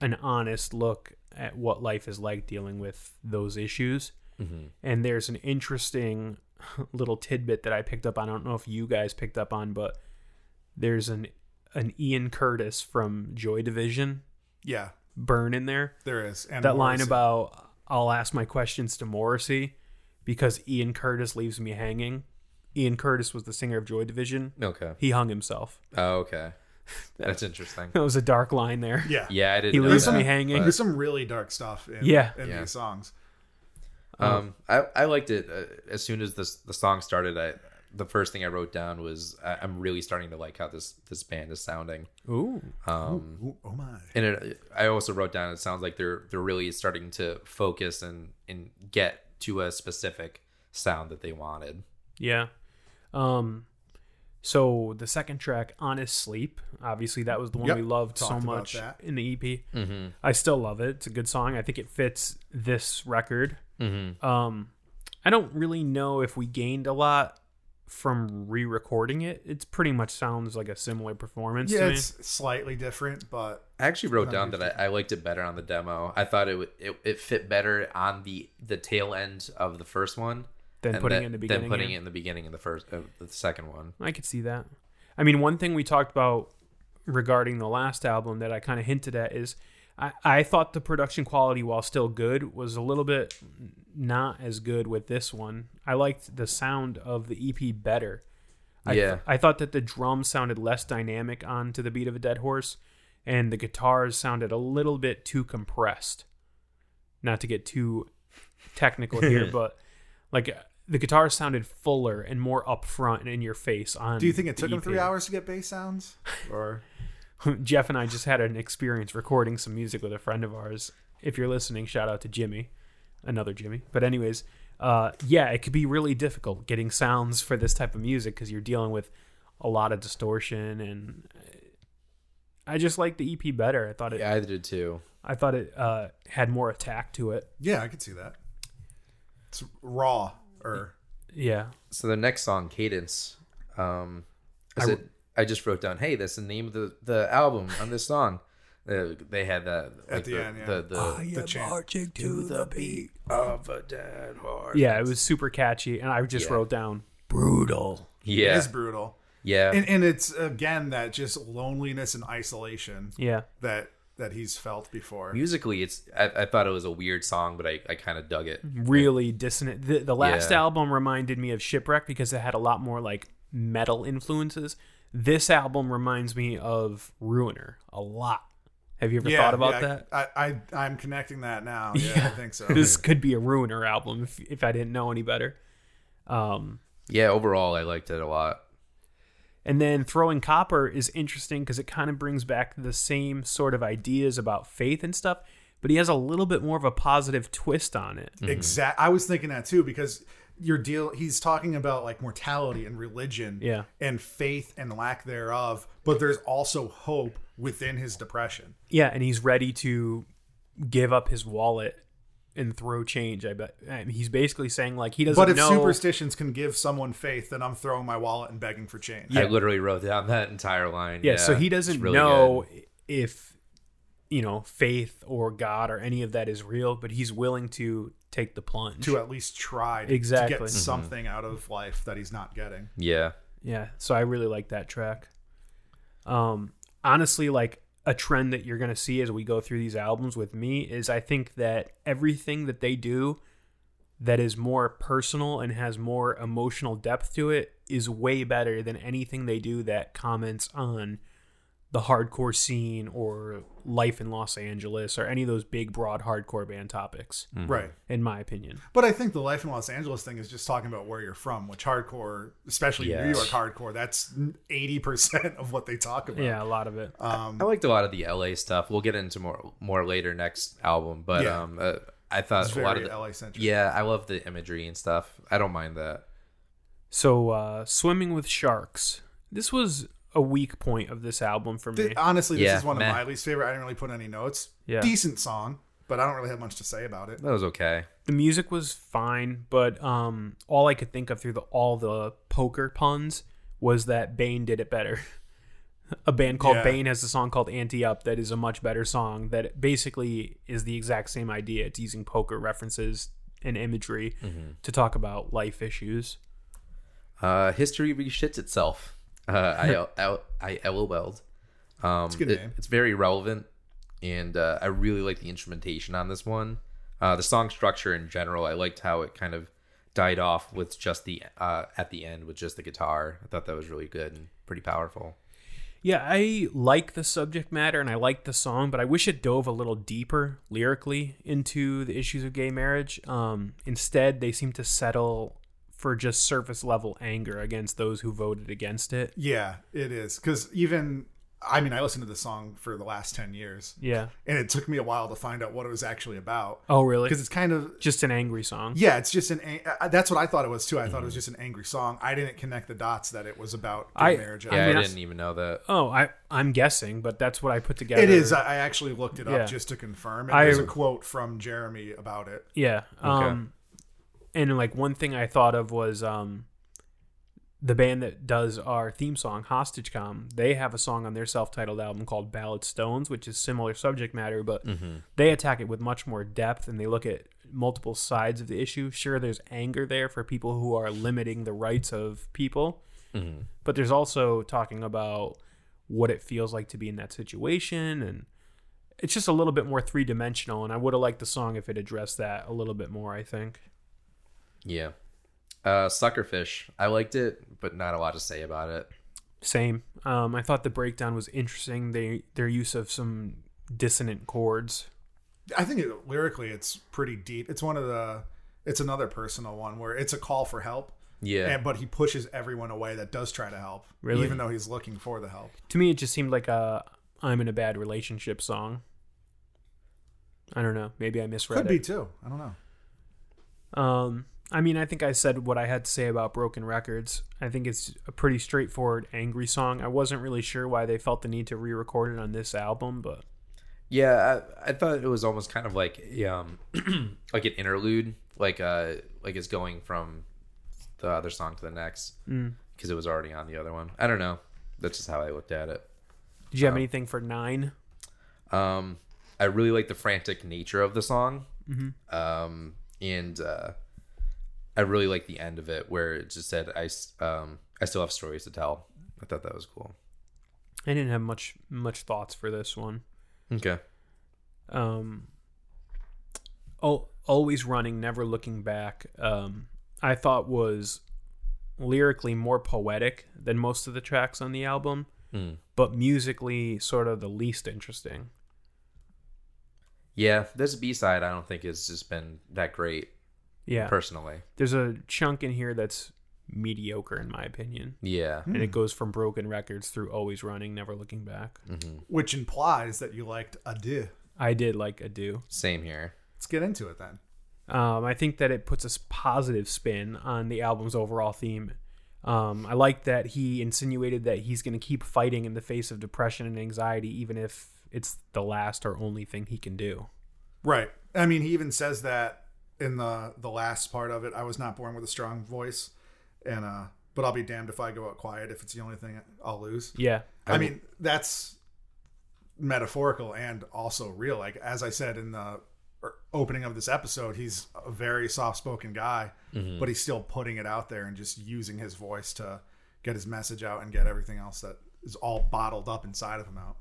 an honest look at what life is like dealing with those issues. Mm-hmm. And there's an interesting little tidbit that I picked up. I don't know if you guys picked up on, but there's an an Ian Curtis from Joy Division Yeah, burn in there. there is. And That line about I'll ask my questions to Morrissey because Ian Curtis leaves me hanging. Ian Curtis was the singer of Joy Division. Okay. He hung himself. Oh, okay. That's interesting. That was a dark line there. Yeah. Yeah, I didn't. He know leaves that, me hanging. There's some really dark stuff in, Yeah. in Yeah. these songs. Um, I, I liked it uh, as soon as this the song started. I the first thing I wrote down was I, I'm really starting to like how this this band is sounding. Ooh. Um, Ooh, oh my. and it, I also wrote down it sounds like they're they're really starting to focus and and get to a specific sound that they wanted. Yeah. Um so the second track, Honest Sleep, obviously that was the one Yep, we loved so talked about much that. in the EP. Mm-hmm. I still love it. It's a good song. I think it fits this record. Mm-hmm. Um I don't really know if we gained a lot from re-recording it. It's pretty much sounds like a similar performance Yeah, to me. it's slightly different, but I actually wrote down that I, I liked it better on the demo. I thought it would it, it fit better on the the tail end of the first one Than putting that- it in the beginning, Than putting yeah. it in the beginning of the first of the second one. I could see that. I mean, one thing we talked about regarding the last album that I kind of hinted at is I, I thought the production quality, while still good, was a little bit not as good with this one. I liked the sound of the EP better. I, Yeah. I thought that the drums sounded less dynamic on To the Beat of a Dead Horse, and the guitars sounded a little bit too compressed. Not to get too technical here, but like the guitars sounded fuller and more upfront and in your face on do you think it the took them three hours to get bass sounds? Or Jeff and I just had an experience recording some music with a friend of ours. If you're listening, shout out to Jimmy, another Jimmy. But anyways, uh, yeah, it could be really difficult getting sounds for this type of music because you're dealing with a lot of distortion, and I just like the EP better. I thought it, Yeah, I did too. I thought it uh, had more attack to it. yeah, I could see that. It's raw or Yeah, So the next song, Cadence, um, I, I said, I just wrote down, hey, that's the name of the, the album on this song. Uh, they had that like the end, yeah. the, the, the chant. to the beat. of a dead horse. Yeah, it was super catchy, and I just Yeah. wrote down brutal. Yeah, it is brutal. yeah. And, and it's again that just loneliness and isolation Yeah, that that he's felt before. Musically, it's I, I thought it was a weird song, but I, I kind of dug it. really dissonant. The, the last Yeah. album reminded me of Shipwreck because it had a lot more like metal influences. This album reminds me of Ruiner a lot. Have you ever thought about yeah, that? I, I I'm connecting that now. Yeah, I think so. This could be a Ruiner album if, if I didn't know any better. Um, Yeah, overall, I liked it a lot. and then Throwing Copper is interesting because it kind of brings back the same sort of ideas about faith and stuff, but he has a little bit more of a positive twist on it. Exactly. I was thinking that too because your deal he's talking about like mortality and religion Yeah. and faith and lack thereof but there's also hope within his depression Yeah, and he's ready to give up his wallet and throw change. I bet I mean, he's basically saying like he doesn't but if know. superstitions can give someone faith then i'm throwing my wallet and begging for change yeah. I literally wrote down that entire line. yeah, so he doesn't really know good. if you know faith or God or any of that is real, but he's willing to take the plunge. to at least try to, Exactly. to get something out of life that he's not getting Yeah. Yeah, so I really like that track. Um, honestly, like a trend that you're gonna see as we go through these albums with me is I think that everything that they do that is more personal and has more emotional depth to it is way better than anything they do that comments on the hardcore scene or life in Los Angeles or any of those big broad hardcore band topics right in my opinion. But I think the life in Los Angeles thing is just talking about where you're from, which hardcore, especially New York hardcore, that's 80% of what they talk about. Yeah, a lot of it. Um, I liked a lot of the LA stuff. We'll get into more more later next album, but Yeah. um, uh, I thought It's a lot of the, LA centric. yeah, I love the imagery and stuff. I don't mind that. So, uh, Swimming with Sharks. This was a weak point of this album for me. Th- honestly, this Yeah, is one meh. of my least favorite. I didn't really put any notes. Yeah. Decent song, but I don't really have much to say about it. That was okay. the music was fine, but um, all I could think of through the, all the poker puns was that Bane did it better. a band called Yeah. Bane has a song called Ante Up that is a much better song that basically is the exact same idea. It's using poker references and imagery to talk about life issues. Uh, history reshits itself. Uh, I, I I LOL'd. Um, a good it- name. It's very relevant, and uh, I really like the instrumentation on this one. Uh, the song structure in general, I liked how it kind of died off with just the uh, at the end with just the guitar. I thought that was really good and pretty powerful. Yeah, I like the subject matter and I like the song, but I wish it dove a little deeper lyrically into the issues of gay marriage. Um, instead, they seem to settle for just surface level anger against those who voted against it. Yeah, it is. Because even, I mean, I listened to the song for the last 10 years, Yeah. and it took me a while to find out what it was actually about. Oh, really? Because it's kind of, just an angry song. yeah, it's just an, ang- uh, that's what I thought it was too. I thought Mm-hmm. it was just an angry song. I didn't connect the dots that it was about gay I- marriage. Yeah, I, mean, I- didn't even know that. Oh, I I'm guessing, but that's what I put together. It is. I I actually looked it up Yeah. just to confirm. And I- there's a quote from Jeremy about it. Yeah. Um and like one thing I thought of was um the band that does our theme song, Hostage Calm, they have a song on their self-titled album called Ballad Stones, which is similar subject matter, but they attack it with much more depth and they look at multiple sides of the issue. Sure, there's anger there for people who are limiting the rights of people, but there's also talking about what it feels like to be in that situation and it's just a little bit more three-dimensional and i would have liked the song if it addressed that a little bit more i think Yeah. Uh, Suckerfish. I liked it, but not a lot to say about it. same um, i thought the breakdown was interesting they their use of some dissonant chords I think it, lyrically it's pretty deep. It's one of the. It's another personal one where it's a call for help. Yeah. And, but he pushes everyone away that does try to help, Really? even though he's looking for the help. to me it just seemed like a i'm in a bad relationship song i don't know maybe i misread it. Could it be too. I don't know. Um, I mean, I think I said what I had to say about Broken Records. I think it's a pretty straightforward, angry song. I wasn't really sure why they felt the need to re-record it on this album, but Yeah, I, I thought it was almost kind of like um, like an interlude, like uh, like it's going from the other song to the next because it was already on the other one. I don't know. That's just how I looked at it. did you have anything for nine? Um, I really like the frantic nature of the song, um, and uh, I really like the end of it where it just said, "I um, I still have stories to tell." I thought that was cool. I didn't have much much thoughts for this one. Okay. Um, oh, always running, never looking back. Um, I thought was lyrically more poetic than most of the tracks on the album, Mm. but musically sort of the least interesting. Yeah, this B side I don't think has just been that great Yeah, personally. there's a chunk in here that's mediocre in my opinion, Yeah. and it goes from broken records through always running, never looking back. Which implies that you liked Adieu. I did like Adieu. Same here. Let's get into it then. Um, I think that it puts a positive spin on the album's overall theme. Um, I like that he insinuated that he's going to keep fighting in the face of depression and anxiety, even if it's the last or only thing he can do. Right. I mean, he even says that in the the last part of it. I was not born with a strong voice, and uh, but I'll be damned if I go out quiet if it's the only thing I'll lose. Yeah. I mean, that's metaphorical and also real. Like as I said in the er- opening of this episode, he's a very soft spoken guy, but he's still putting it out there and just using his voice to get his message out and get everything else that is all bottled up inside of him out.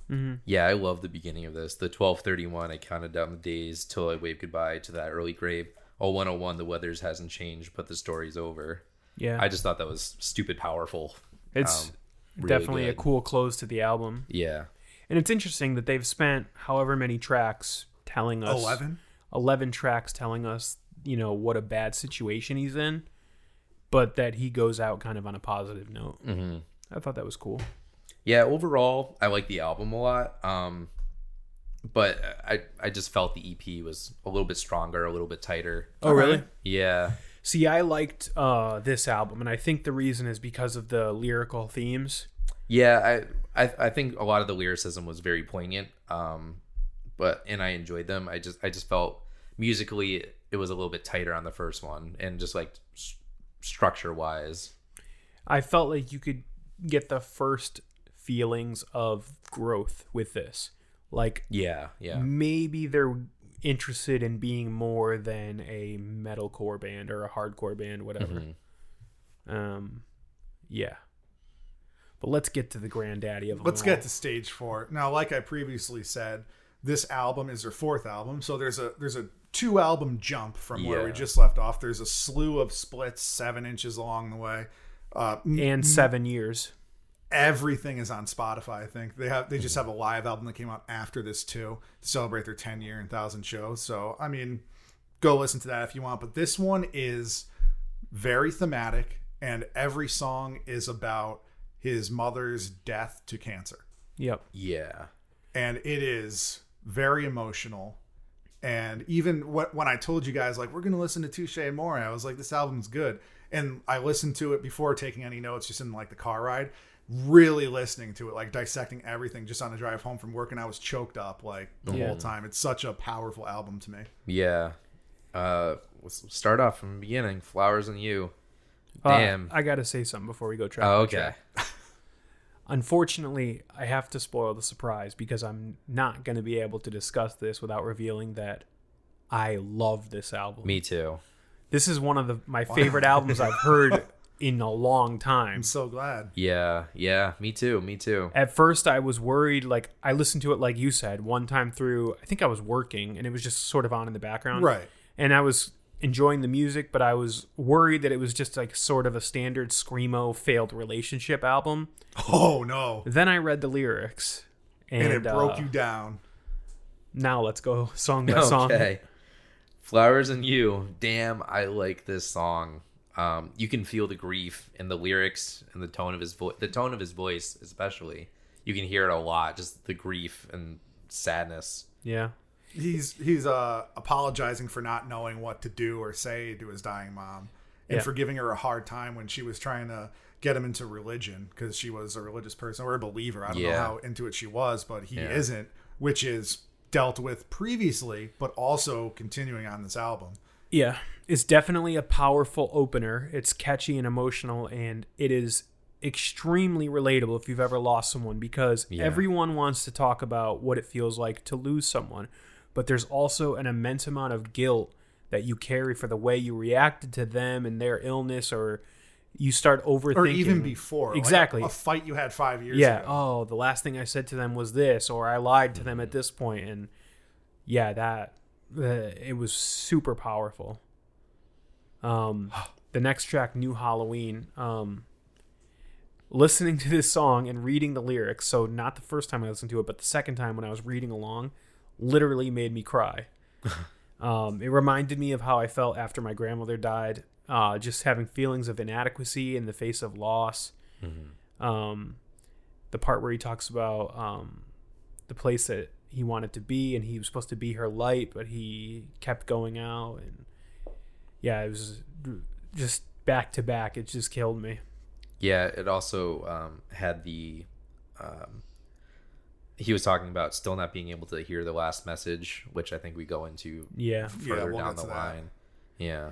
Yeah, I love the beginning of this. The 1231, I counted down the days till I waved goodbye to that early grave. Oh, 101, the weathers hasn't changed, but the story's over. Yeah. I just thought that was stupid powerful. it's um, really definitely a cool close to the album. Yeah. And it's interesting that they've spent however many tracks telling us 11? 11 tracks telling us, you know, what a bad situation he's in, but that he goes out kind of on a positive note. Mm-hmm. I thought that was cool. Yeah, overall, I like the album a lot. Um, but I I just felt the EP was a little bit stronger, a little bit tighter. Oh, really? Yeah. See, I liked uh, this album, and I think the reason is because of the lyrical themes. Yeah, I, I I think a lot of the lyricism was very poignant. Um, but and I enjoyed them. I just I just felt musically it was a little bit tighter on the first one, and just like s- structure wise. I felt like you could get the first feelings of growth with this. Like Yeah, yeah, maybe they're interested in being more than a metalcore band or a hardcore band, whatever. Um, yeah. But let's get to the granddaddy of them Let's all. get to stage four. Now, like I previously said, this album is their fourth album, so there's a there's a two album jump from where we just left off. There's a slew of splits, seven inches along the way. Uh, and seven years. Everything is on Spotify. I think they have they just have a live album that came out after this too to celebrate their 10 year and thousand shows. So I mean, go listen to that if you want. But this one is very thematic, and every song is about his mother's death to cancer, Yep. yeah. and it is very emotional. And even wh- when I told you guys like we're gonna listen to Touche Amore, I was like, this album's good. And I listened to it before taking any notes, just in like the car ride. Really listening to it, like dissecting everything, just on the drive home from work, and I was choked up like the Yeah. whole time. It's such a powerful album to me. Yeah. Uh, let's start off from the beginning. Flowers and you. Uh, Damn. I got to say something before we go track. oh, okay. Unfortunately, I have to spoil the surprise because I'm not going to be able to discuss this without revealing that I love this album. Me too. This is one of the my favorite albums I've heard in a long time. I'm so glad. Yeah, yeah. Me too. Me too. At first, I was worried. Like I listened to it, like you said, one time through. I think I was working, and it was just sort of on in the background. Right. And I was enjoying the music, but I was worried that it was just like sort of a standard screamo failed relationship album. Oh no. Then I read the lyrics, and, And, it broke uh, you down. Now let's go song by song. Okay. Flowers and you. Damn, I like this song. Um, you can feel the grief in the lyrics and the tone of his voice. The tone of his voice, especially, you can hear it a lot. Just the grief and sadness. Yeah. He's he's uh apologizing for not knowing what to do or say to his dying mom, and Yeah. for giving her a hard time when she was trying to get him into religion because she was a religious person or a believer. I don't know how into it she was, but he Yeah. isn't, which is dealt with previously, but also continuing on this album. Yeah, it's definitely a powerful opener. It's catchy and emotional, and it is extremely relatable if you've ever lost someone because Yeah. everyone wants to talk about what it feels like to lose someone. But there's also an immense amount of guilt that you carry for the way you reacted to them and their illness, or you start overthinking. Or even before, like a- Exactly. a, fight you had five years yeah ago. oh the last thing i said to them was this or i lied to them at this point and yeah that it was super powerful. Um the next track new halloween um listening to this song and reading the lyrics so not the first time i listened to it but the second time when i was reading along literally made me cry. Um, it reminded me of how i felt after my grandmother died uh, just having feelings of inadequacy in the face of loss. Um, the part where he talks about um, the place that he wanted to be and he was supposed to be her light but he kept going out and yeah, it was just back to back. It just killed me. Yeah, it also um, had the. Um, he was talking about still not being able to hear the last message, which I think we go into Yeah. further we'll down the to that. line. Yeah.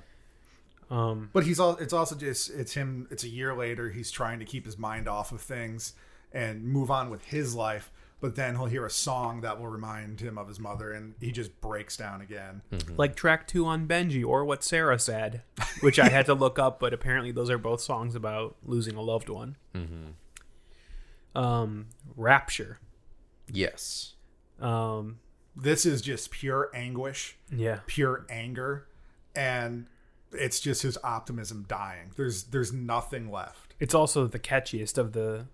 Um, But he's all. It's also just. It's him. It's a year later. He's trying to keep his mind off of things and move on with his life. But then he'll hear a song that will remind him of his mother, and he just breaks down again. like track two on Benji or what Sarah said, which I had to look up, but apparently those are both songs about losing a loved one. Um, Rapture. Yes. Um, This is just pure anguish, yeah. pure anger, and it's just his optimism dying. There's there's nothing left It's also the catchiest of the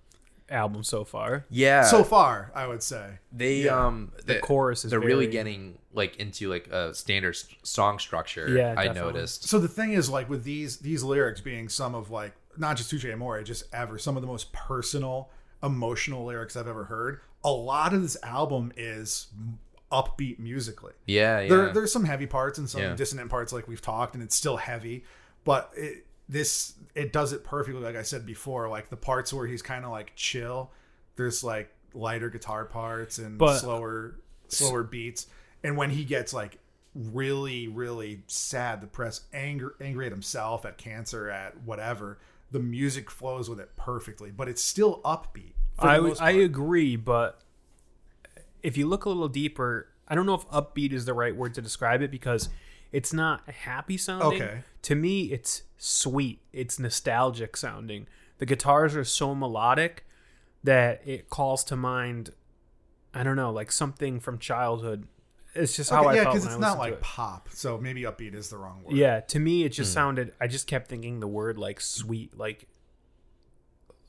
album so far. Yeah. so far. I would say. they Yeah. um The chorus is they're really getting like into like a standard s- song structure. Yeah, I definitely. noticed. So the thing is, like with these these lyrics being some of like not just Touche Amore, just ever some of the most personal, emotional lyrics I've ever heard. A lot of this album is upbeat musically. Yeah, yeah. There, there's some heavy parts and some Yeah. dissonant parts, like we've talked, and it's still heavy. But it, this it does it perfectly, like I said before. Like the parts where he's kind of like chill. There's like lighter guitar parts and But- slower slower beats. And when he gets like really really sad, depressed, anger, angry at himself, at cancer, at whatever, the music flows with it perfectly. But it's still upbeat. I, I agree, but if you look a little deeper, I don't know if upbeat is the right word to describe it because it's not happy sounding. Okay. To me, it's sweet. It's nostalgic sounding. The guitars are so melodic that it calls to mind, I don't know, like something from childhood. It's just how Okay, I yeah, felt because when I it's not like it. pop, so maybe upbeat is the wrong word. Yeah, to me it just sounded I just kept thinking the word like sweet, like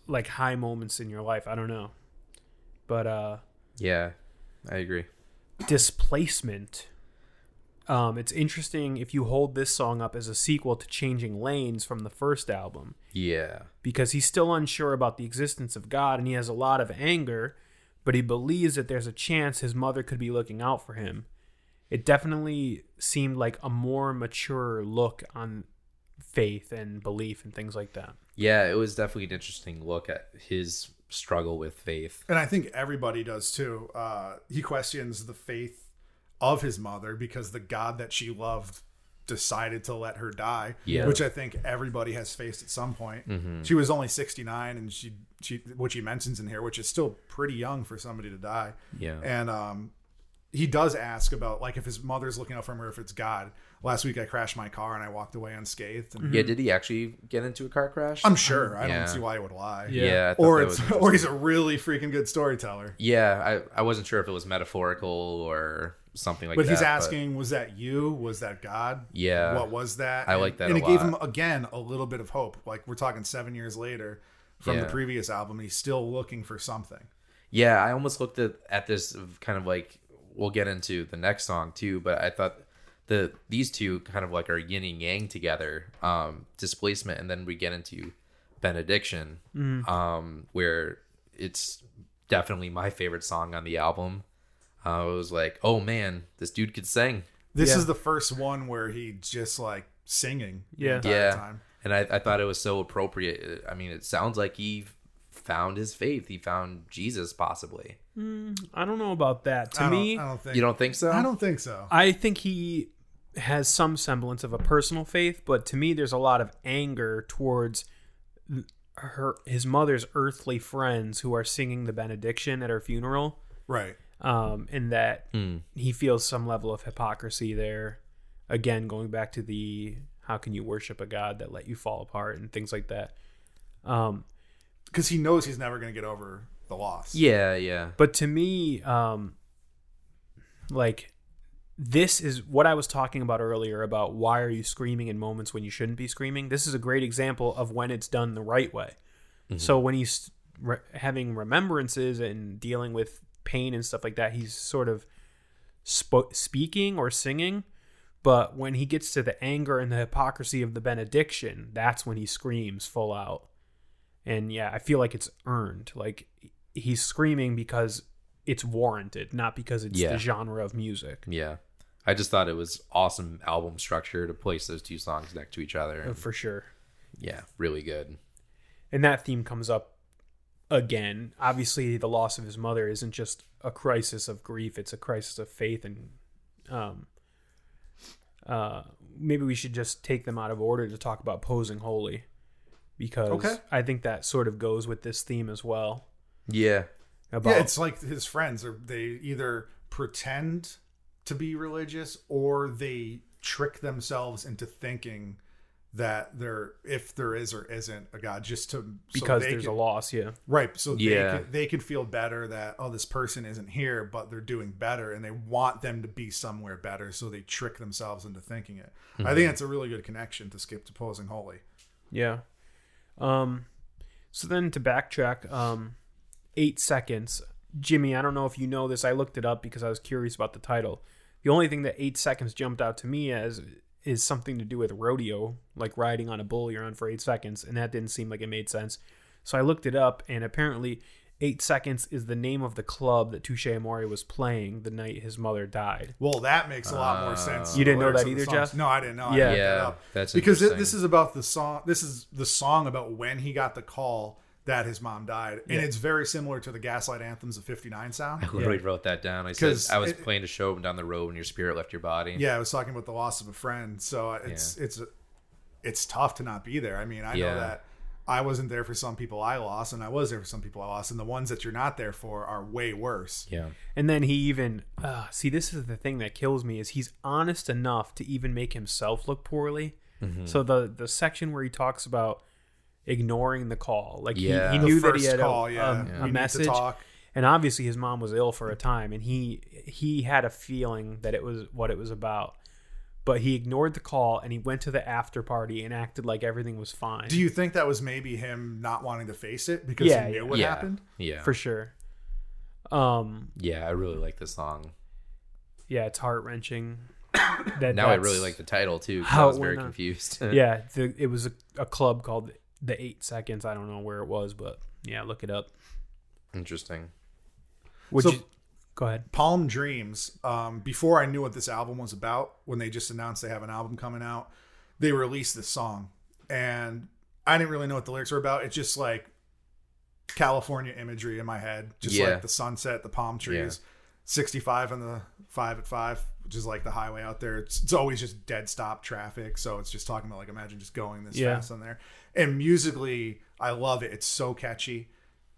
like high moments in your life. I don't know. But uh yeah, I agree. displacement. Um it's interesting if you hold this song up as a sequel to Changing Lanes from the first album Yeah. because he's still unsure about the existence of God and he has a lot of anger, but he believes that there's a chance his mother could be looking out for him. It definitely seemed like a more mature look on faith and belief and things like that. Yeah, it was definitely an interesting look at his struggle with faith. and I think everybody does too. Uh, he questions the faith of his mother because the God that she loved decided to let her die. Yeah. which I think everybody has faced at some point. She was only sixty nine, and she she which he mentions in here, which is still pretty young for somebody to die. Yeah. and um. He does ask about like if his mother's looking out for him or if it's God. Last week I crashed my car and I walked away unscathed. And Yeah, did he actually get into a car crash? I'm sure I Yeah. don't see why he would lie. Yeah. Yeah, Or it's or he's a really freaking good storyteller. Yeah, I, I wasn't sure if it was metaphorical or something like that. But that. he's asking, was that you? Was that God? Yeah. What was that? I And- like that And it gave him again a little bit of hope. Like we're talking seven years later from the previous album, he's still looking for something. Yeah, I almost looked at, at this kind of like we'll get into the next song too, but I thought the these two kind of like are yin and yang together. Um, displacement, and then we get into benediction, um, where it's definitely my favorite song on the album. It was like, oh man, this dude could sing. This Yeah. is the first one where he just like singing Yeah. entire yeah, time. and I, I thought it was so appropriate. I mean, it sounds like he found his faith. He found Jesus, possibly. Hmm, I don't know about that. To I don't, me, I don't think You don't think so? I don't think so. I think he has some semblance of a personal faith, but to me, there's a lot of anger towards her, his mother's earthly friends who are singing the benediction at her funeral, Right. Um, and that he feels some level of hypocrisy there. Again, going back to the how can you worship a God that let you fall apart and things like that. Um, Because he knows he's never going to get over the loss. Yeah, yeah. But to me, um, like this is what I was talking about earlier about why are you screaming in moments when you shouldn't be screaming. This is a great example of when it's done the right way. So when he's re- having remembrances and dealing with pain and stuff like that, he's sort of spo- speaking or singing. But when he gets to the anger and the hypocrisy of the benediction, that's when he screams full out. And yeah, I feel like it's earned. Like he's screaming because it's warranted, not because it's Yeah. the genre of music. Yeah. I just thought it was awesome album structure to place those two songs next to each other. And, for sure. yeah, really good. and that theme comes up again. Obviously, the loss of his mother isn't just a crisis of grief; it's a crisis of faith. And um, uh, maybe we should just take them out of order to talk about posing holy, because Okay. I think that sort of goes with this theme as well. Yeah, About Yeah, it's like his friends are they either pretend to be religious or they trick themselves into thinking that there if there is or isn't a god just to because they there's can, a loss. Yeah, right so Yeah. they can, they can feel better that oh this person isn't here but they're doing better and they want them to be somewhere better so they trick themselves into thinking it i think that's a really good connection to skip to posing holy yeah. Um, so then to backtrack, um, eight seconds. Jimmy, I don't know if you know this. I looked it up because I was curious about the title. The only thing that eight seconds jumped out to me as is something to do with rodeo, like riding on a bull you're on for eight seconds, and that didn't seem like it made sense. So I looked it up, and apparently, eight seconds is the name of the club that Touche Amore was playing the night his mother died. Well, that makes a lot more uh, sense. You didn't know that either. Jeff? No, I didn't know. I Yeah. looked that Yeah, up. that's because it, this is about the song. This is the song about when he got the call that his mom died, and it's very similar to the Gaslight Anthems of '59 sound. I literally wrote that down. I said 'Cause I was it- playing a show down the road when your spirit left your body. Yeah, I was talking about the loss of a friend, so it's it's it's tough to not be there. I mean, I Yeah. know that I wasn't there for some people I lost, and I was there for some people I lost, and the ones that you're not there for are way worse. yeah, And then he even uh, see this is the thing that kills me is he's honest enough to even make himself look poorly. Mm-hmm. So the the section where he talks about ignoring the call, like Yeah. he, he knew that he had call, a, yeah, a- We a need to message, talk. and obviously his mom was ill for a time, and he he had a feeling that it was what it was about. But he ignored the call and he went to the after party and acted like everything was fine. Do you think that was maybe him not wanting to face it because Yeah, he knew yeah. what yeah, happened? yeah, for sure. Um, yeah. I really like this song. yeah, it's heart wrenching. That Now I really like the title too. 'cause how I was very went on. confused. yeah, the, it was a, a club called the Eight Seconds. I don't know where it was, but yeah, look it up. interesting. Would So- you go ahead? Palm Dreams, um, before I knew what this album was about, when they just announced they have an album coming out, they released this song. And I didn't really know what the lyrics were about. It's just like California imagery in my head, just Yeah. like the sunset, the palm trees, 65 on the 5 at 5, which is like the highway out there. It's, it's always just dead stop traffic. So it's just talking about like, imagine just going this Yeah. fast on there. And musically, I love it. It's so catchy.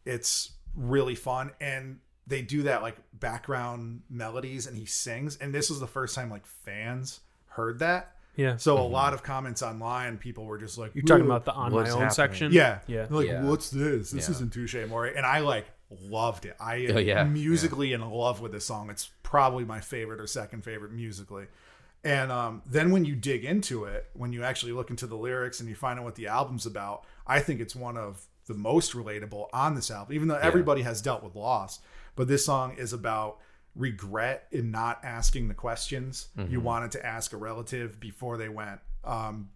It's really fun. And they do that like background melodies and he sings. And this was the first time like fans heard that. Yeah. So a mm-hmm. lot of comments online, people were just like, You're talking about the on my own happening? section. Yeah. Yeah. They're like, Yeah. what's this? This Yeah. isn't Touche Amore. And I like loved it. I am Oh, yeah. musically in love with this song. It's probably my favorite or second favorite musically. And um, then when you dig into it, when you actually look into the lyrics and you find out what the album's about, I think it's one of the most relatable on this album, even though everybody has dealt with loss. But this song is about regret in not asking the questions you wanted to ask a relative before they went. Um,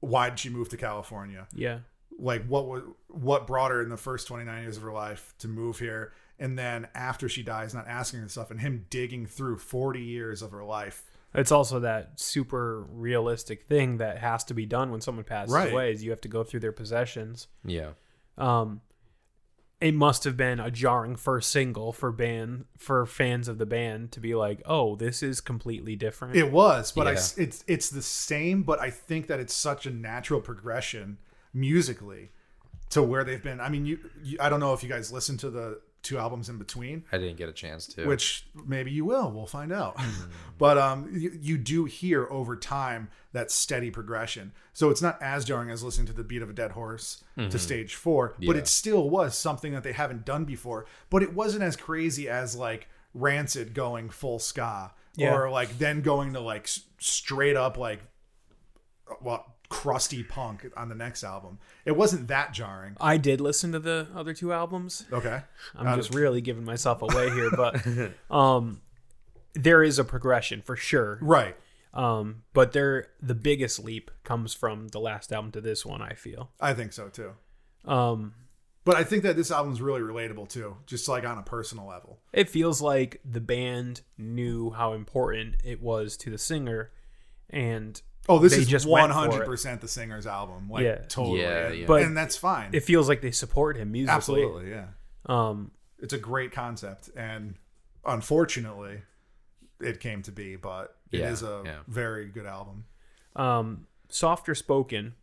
why did she move to California? Yeah. like what was what brought her in the first 29 years of her life to move here and then after she dies not asking her stuff and him digging through 40 years of her life It's also that super realistic thing that has to be done when someone passes Right. away is you have to go through their possessions. Yeah, Um, it must have been a jarring first single for band for fans of the band to be like, "Oh, this is completely different." it was but I Yeah. s it's it's the same but i think that it's such a natural progression musically to where they've been i mean you, you i don't know if you guys listen to the two albums in between. I didn't get a chance to. which maybe you will. We'll find out. Hmm. But um you, you do hear over time that steady progression. So it's not as jarring as listening to the beat of a dead horse to mm-hmm. stage four but it still was something that they haven't done before. But it wasn't as crazy as like rancid going full ska Yeah. or like then going to like straight up like uh, well crusty punk on the next album it wasn't that jarring I did listen to the other two albums. okay I'm Uh, just really giving myself away here, but um, there is a progression for sure. right Um, but there, the biggest leap comes from the last album to this one. I feel. i think so too Um, But I think that this album's really relatable too, just like on a personal level. It feels like the band knew how important it was to the singer, and Oh, this They is just one went for hundred it. percent the singer's album. Like Yeah. totally. Yeah, and, yeah. But and that's fine. it feels like they support him musically. Absolutely, yeah. Um, It's a great concept, and unfortunately, it came to be. But it is Yeah, a yeah. very good album. um, softer spoken.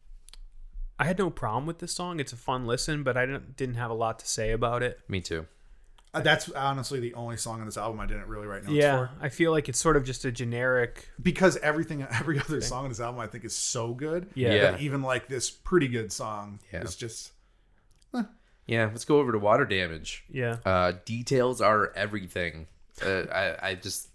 I had no problem with this song. It's a fun listen, but I didn't didn't have a lot to say about it. Me too. Uh, That's honestly the only song on this album I didn't really write notes yeah, for. I feel like it's sort of just a generic. because everything every other song on this album I think is so good. Yeah. Yeah. that even like this pretty good song Yeah. is just Yeah, let's go over to water damage. Yeah, Uh, details are everything. Uh, I, I just,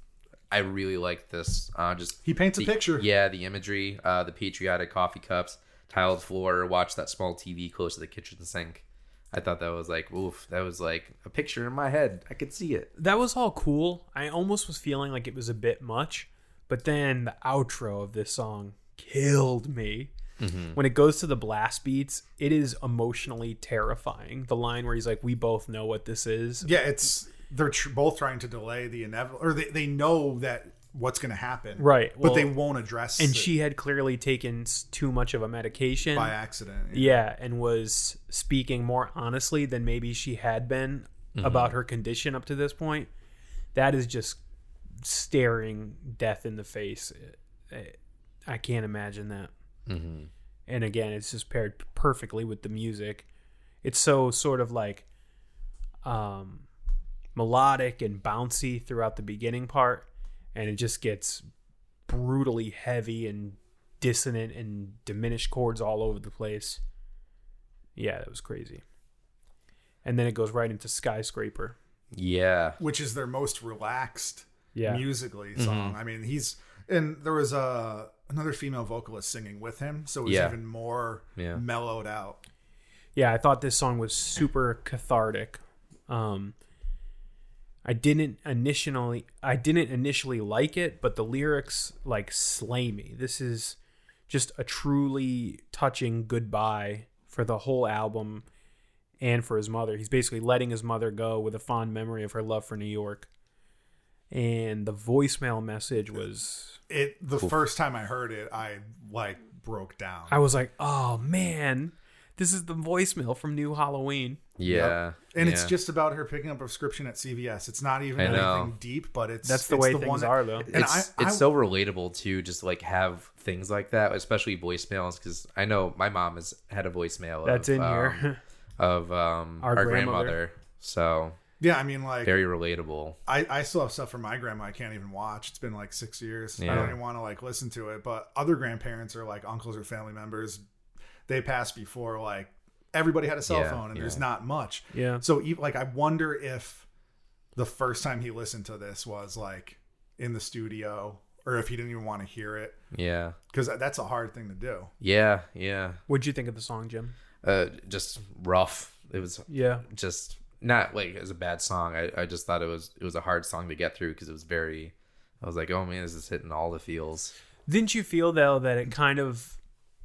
I really like this. Uh, just he paints a picture. Yeah, the imagery, uh, the patriotic coffee cups, tiled floor, watch that small TV close to the kitchen sink. I thought that was like, oof, that was like a picture in my head. I could see it. that was all cool. I almost was feeling like it was a bit much, but then the outro of this song killed me. Mm-hmm. When it goes to the blast beats, it is emotionally terrifying. The line where he's like, "We both know what this is." Yeah, it's they're tr- both trying to delay the inevitable, or they, they know that what's going to happen, Right, but they won't address And it she had clearly taken too much of a medication. by accident. Yeah, and was speaking more honestly than maybe she had been about her condition up to this point. That is just staring death in the face. I- I can't imagine that. And again, it's just paired perfectly with the music. It's so sort of like um, melodic and bouncy throughout the beginning part, and it just gets brutally heavy and dissonant and diminished chords all over the place. Yeah, that was crazy. And then it goes right into skyscraper. Yeah, which is their most relaxed Yeah. musically song. I mean, he's and there was a another female vocalist singing with him, so it was Yeah. even more Yeah. mellowed out. Yeah, I thought this song was super cathartic. Um, I didn't initially I didn't initially like it, but the lyrics like slay me. This is just a truly touching goodbye for the whole album and for his mother. He's basically letting his mother go with a fond memory of her love for New York. And the voicemail message was It the first time I heard it, I like broke down. I was like, "Oh man, this is the voicemail from New Halloween." Yeah, and it's just about her picking up a prescription at CVS. It's not even anything deep, but it's That's the it's way one things that- are, though. And it's I, it's I- so relatable to just like have things like that, especially voicemails. Because I know my mom has had a voicemail. That's of, in um, here. of um, Our our, grandmother. grandmother. So yeah. I mean, like very relatable. I, I still have stuff from my grandma I can't even watch. It's been like six years. I don't even want to like listen to it. But other grandparents or like uncles or family members, they passed before like everybody had a cell Yeah, phone and there's not much. Yeah. So e- like I wonder if the first time he listened to this was like in the studio or if he didn't even want to hear it Yeah, because that's a hard thing to do. yeah, yeah. What'd you think of the song, Jim? Uh, just rough. It was Yeah. just not like as a bad song. I, I just thought it was it was a hard song to get through because it was very. I was like, oh man, this is hitting all the feels. Didn't you feel though that it kind of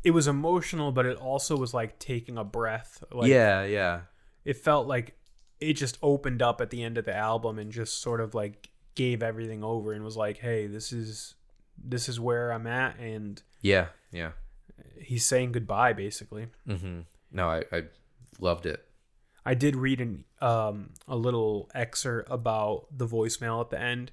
it was emotional, but it also was like taking a breath. Like yeah, yeah, it felt like it just opened up at the end of the album and just sort of like gave everything over and was like, "Hey, this is this is where I'm at," and yeah, yeah. he's saying goodbye basically. hmm No, I, I loved it. I did read an um, a little excerpt about the voicemail at the end,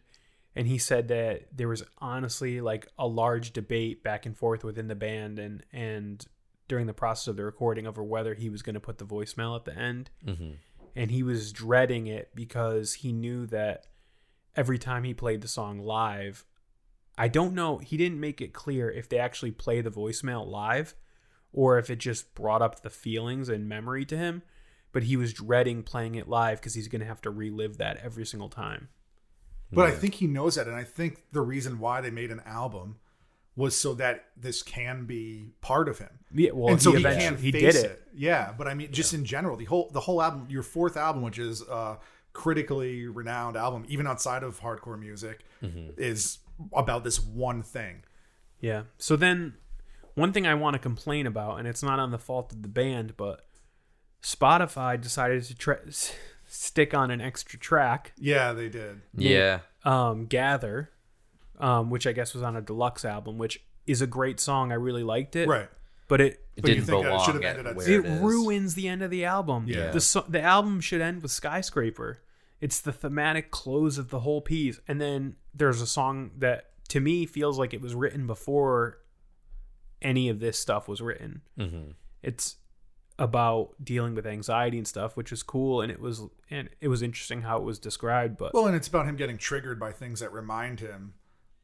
and he said that there was honestly like a large debate back and forth within the band and and during the process of the recording over whether he was going to put the voicemail at the end, Mm-hmm. and he was dreading it because he knew that every time he played the song live, I don't know. He didn't make it clear if they actually play the voicemail live or if it just brought up the feelings and memory to him. But he was dreading playing it live because he's going to have to relive that every single time. But I think he knows that, and I think the reason why they made an album was so that this can be part of him. Yeah, well, and so he, he, can he face did it. it. Yeah, but I mean, just in general, the whole the whole album, your fourth album, which is a critically renowned album, even outside of hardcore music, Mm-hmm. is about this one thing. Yeah. So then, one thing I want to complain about, and it's not on the fault of the band, but Spotify decided to tra- stick on an extra track, Yeah, they did. Yeah. um, "Gather," um, which I guess was on a deluxe album, which is a great song. I really liked it, Right. But it It But you didn't think that it should have ended at where it it is. ruins the end of the album. Yeah. The so- the album should end with Skyscraper. It's the thematic close of the whole piece. And then there's a song that to me feels like it was written before any of this stuff was written. Mhm. It's about dealing with anxiety and stuff, which is cool and it was and it was interesting how it was described, but Well, and it's about him getting triggered by things that remind him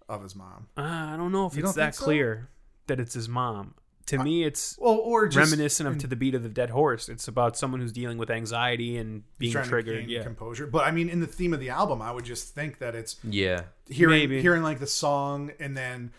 of his mom. uh, I don't know if You it's that think so? clear that it's his mom. To me it's Well, or just reminiscent of to the beat of the dead horse. It's about someone who's dealing with anxiety and being triggered. to Yeah. composure. But I mean, in the theme of the album, I would just think that it's Yeah. hearing Maybe. hearing like the song and then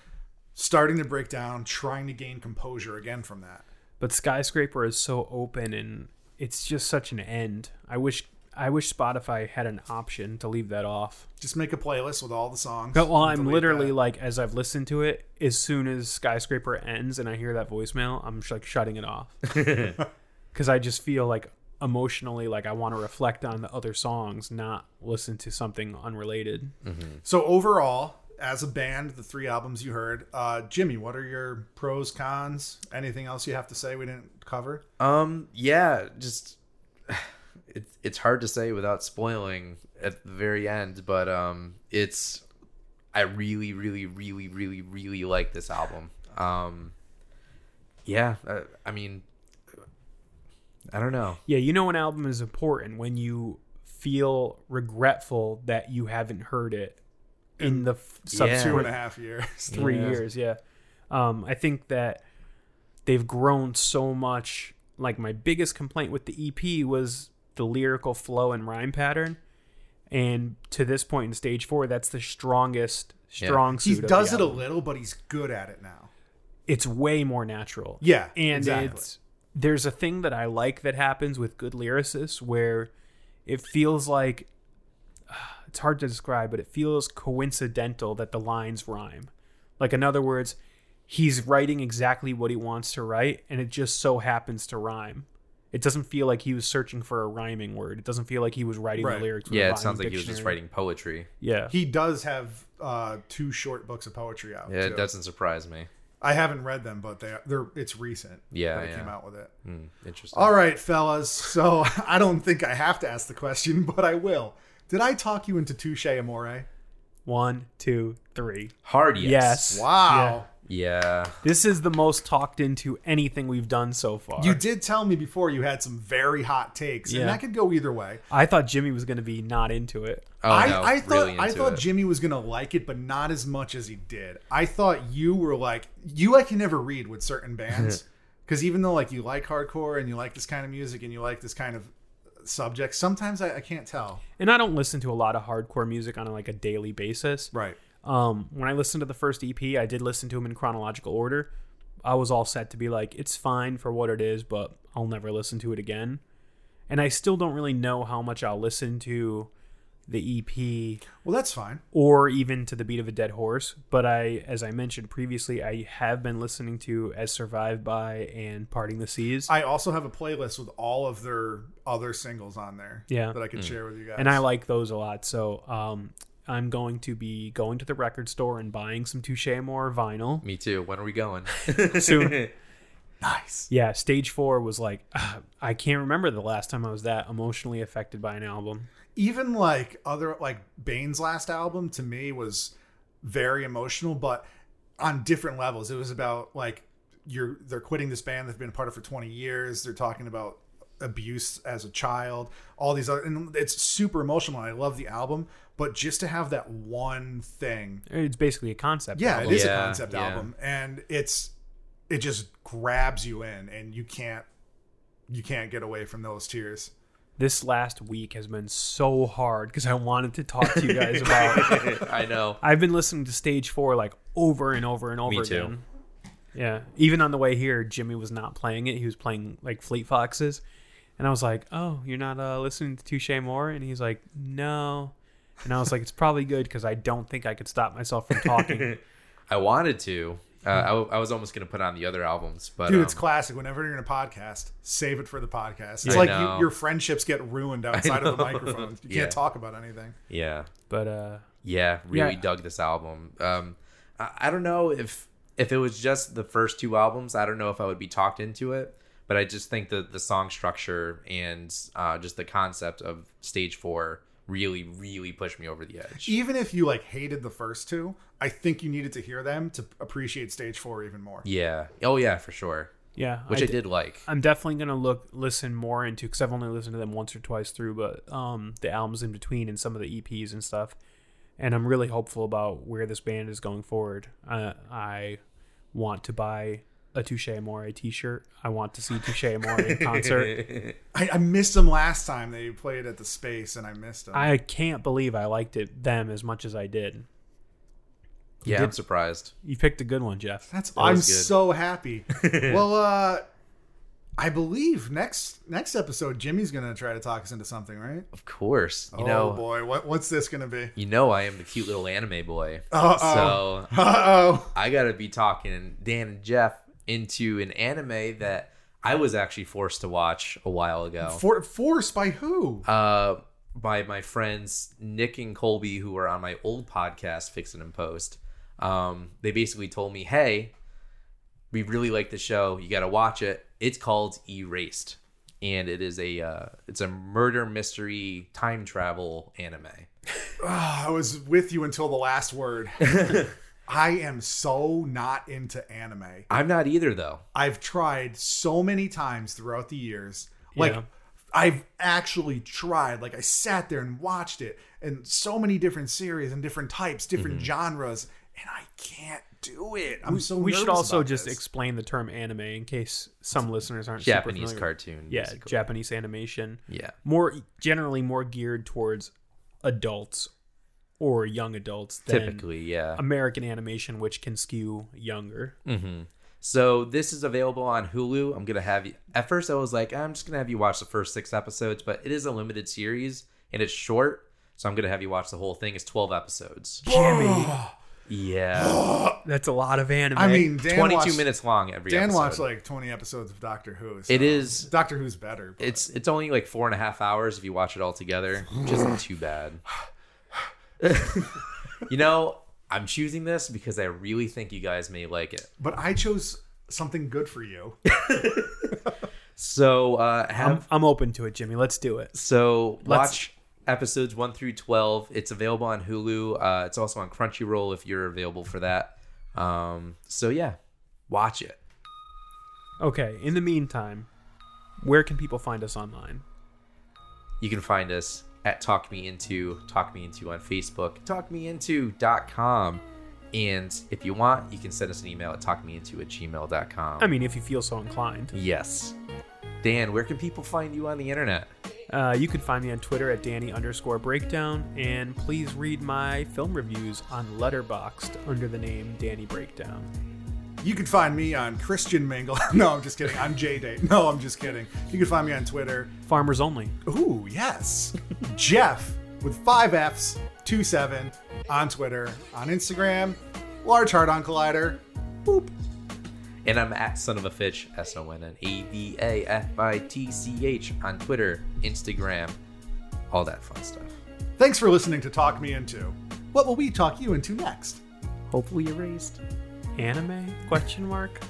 starting to break down, trying to gain composure again from that. But skyscraper is so open and it's just such an end i wish i wish spotify had an option to leave that off Just make a playlist with all the songs. but while i'm literally that. like as i've listened to it as soon as skyscraper ends and i hear that voicemail i'm just like shutting it off because i just feel like emotionally like i want to reflect on the other songs not listen to something unrelated mm-hmm. So overall, as a band, the three albums you heard, uh, Jimmy, what are your pros, cons? Anything else you have to say we didn't cover? Um. Yeah. Just it's it's hard to say without spoiling at the very end, but um, it's I really, really, really, really, really like this album. Um. Yeah. Uh, I mean, I don't know. yeah you know an album is important when you feel regretful that you haven't heard it in the f- Yeah. Two subsequent and a half years. three Yeah. years yeah um i think that they've grown so much like my biggest complaint with the ep was the lyrical flow and rhyme pattern and to this point in stage four that's the strongest strong he suit of does the it a little, but he's good at it now. it's way more natural Yeah, and exactly. it's there's a thing that i like that happens with good lyricists where it feels like it's hard to describe but it feels coincidental that the lines rhyme like in other words he's writing exactly what he wants to write and it just so happens to rhyme it doesn't feel like he was searching for a rhyming word it doesn't feel like he was writing Right. the lyrics with a Yeah, it sounds like he was just writing poetry. yeah He does have uh, two short books of poetry out. Yeah, too. it doesn't surprise me. I haven't read them, but they they're it's recent. Yeah, that he yeah. came out with it. Hmm, interesting. All right, fellas. So I don't think I have to ask the question, but I will. Did I talk you into Touche Amore? one two three Hard yes. yes Wow. Yeah. This is the most talked into anything we've done so far. You did tell me before you had some very hot takes, Yeah. and that could go either way. I thought Jimmy was going to be not into it. Oh, I, no, I thought really I thought it. Jimmy was gonna like it, but not as much as he did. I thought you were like you. I can never read with certain bands because even though like you like hardcore and you like this kind of music and you like this kind of subject, sometimes I, I can't tell. And I don't listen to a lot of hardcore music on like a daily basis. Right. Um, when I listened to the first EP, I did listen to them in chronological order. I was all set to be like, it's fine for what it is, but I'll never listen to it again. And I still don't really know how much I'll listen to the EP Well, that's fine. or even to the beat of a dead horse. But I, as I mentioned previously, I have been listening to As Survived By and Parting the Seas. I also have a playlist with all of their other singles on there. Yeah. That I could share with you guys. and I like those a lot. So um, I'm going to be going to the record store and buying some Touche Amore vinyl Me too. When are we going? soon. nice. yeah, stage four was like I can't remember the last time I was that emotionally affected by an album. Even like other like Bane's last album to me was very emotional, but on different levels. It was about like you're they're quitting this band they've been a part of for 20 years. They're talking about abuse as a child, all these other and it's super emotional. I love the album, but just to have that one thing. It's basically a concept. Yeah, album. it is Yeah, a concept yeah. album and it's it just grabs you in and you can't you can't get away from those tears. This last week has been so hard because I wanted to talk to you guys about. I know. I've been listening to stage four like over and over and over Me too. again. Yeah. Even on the way here, Jimmy was not playing it. He was playing like Fleet Foxes. And I was like, Oh, you're not uh, listening to Touche Amore? And he's like, No. And I was like, It's probably good because I don't think I could stop myself from talking. I wanted to, Uh, I, w- I was almost gonna put on the other albums, but Dude, um, it's classic. Whenever you're in a podcast, save it for the podcast. It's I like know. you, your friendships get ruined outside of the know. microphone. You Yeah. can't talk about anything. yeah, But uh, yeah, really Yeah. dug this album. Um, I, I don't know if if it was just the first two albums, I don't know if I would be talked into it. But I just think that the song structure and uh, just the concept of Stage Four really, really pushed me over the edge. Even if you like hated the first two, I think you needed to hear them to appreciate stage four even more. Yeah. Oh yeah, for sure. yeah, Which I, d- did like. I'm definitely gonna look listen more into because I've only listened to them once or twice through, but um, the albums in between and some of the EPs and stuff, and I'm really hopeful about where this band is going forward. Uh, I want to buy a Touche Amore T-shirt. I want to see Touche Amore in concert. I, I missed them last time they played at the space, and I missed them. I can't believe I liked it them as much as I did. Yeah, I'm surprised. You picked a good one, Jeff. That's That I'm good. so happy. well, uh I believe next next episode Jimmy's gonna try to talk us into something, right? Of course. You oh know, boy, what what's this gonna be? you know, I am the cute little anime boy. Uh-oh. So Uh oh. I gotta be talking Dan and Jeff into an anime that I was actually forced to watch a while ago. For, forced by who? Uh, by my friends Nick and Colby, who were on my old podcast, Fix It and Post. Um, they basically told me, "Hey, we really like the show. You got to watch it. It's called Erased, and it is a uh, it's a murder mystery time travel anime." Ah, I was with you until the last word. I am so not into anime. I'm not either, though. I've tried so many times throughout the years. Like Yeah. I've actually tried. Like I sat there and watched it and so many different series and different types, different Mm-hmm. genres, and I can't do it. I'm so we should also about just this. explain the term anime in case some listeners aren't Japanese familiar. cartoon. Yeah, basically. Japanese animation. Yeah. More generally more geared towards adults or young adults than Typically, yeah. American animation, which can skew younger. Mm-hmm. So this is available on Hulu. I'm gonna have you. At first, I was like, I'm just gonna have you watch the first six episodes, but it is a limited series and it's short, so I'm gonna have you watch the whole thing. It's 12 episodes. Jimmy, Yeah, that's a lot of anime. I mean, Dan 22 watched, minutes long every Dan episode. watched like 20 episodes of Doctor Who. so It is- Doctor Who's better. but- It's it's only like four and a half hours if you watch it all together, which isn't too bad. you know, I'm choosing this because I really think you guys may like it. but I chose something good for you. So uh, have I'm, I'm open to it, Jimmy. Let's do it. So Let's- watch episodes one through twelve. It's available on Hulu. Uh, it's also on Crunchyroll if you're available for that. Um, so yeah, watch it. Okay. In the meantime, where can people find us online? You can find us at Talk Me Into, Talk Me Into on Facebook, talkmeinto.com. And if you want, you can send us an email at talkmeinto at gmail.com. I mean, if you feel so inclined. yes. Dan, where can people find you on the internet? Uh, you can find me on Twitter at Danny underscore breakdown, and please read my film reviews on Letterboxd under the name Danny Breakdown. You can find me on Christian Mingle. no, I'm just kidding. I'm J Date. No, I'm just kidding. You can find me on Twitter. Farmers only. Ooh, yes. Jeff with five F's, two seven on Twitter, on Instagram, large heart on Collider. Boop. And I'm at Son of a Fitch, S O N N A V A F I T C H on Twitter, Instagram, all that fun stuff. Thanks for listening to Talk Me Into. What will we talk you into next? Hopefully erased. Anime? Question mark.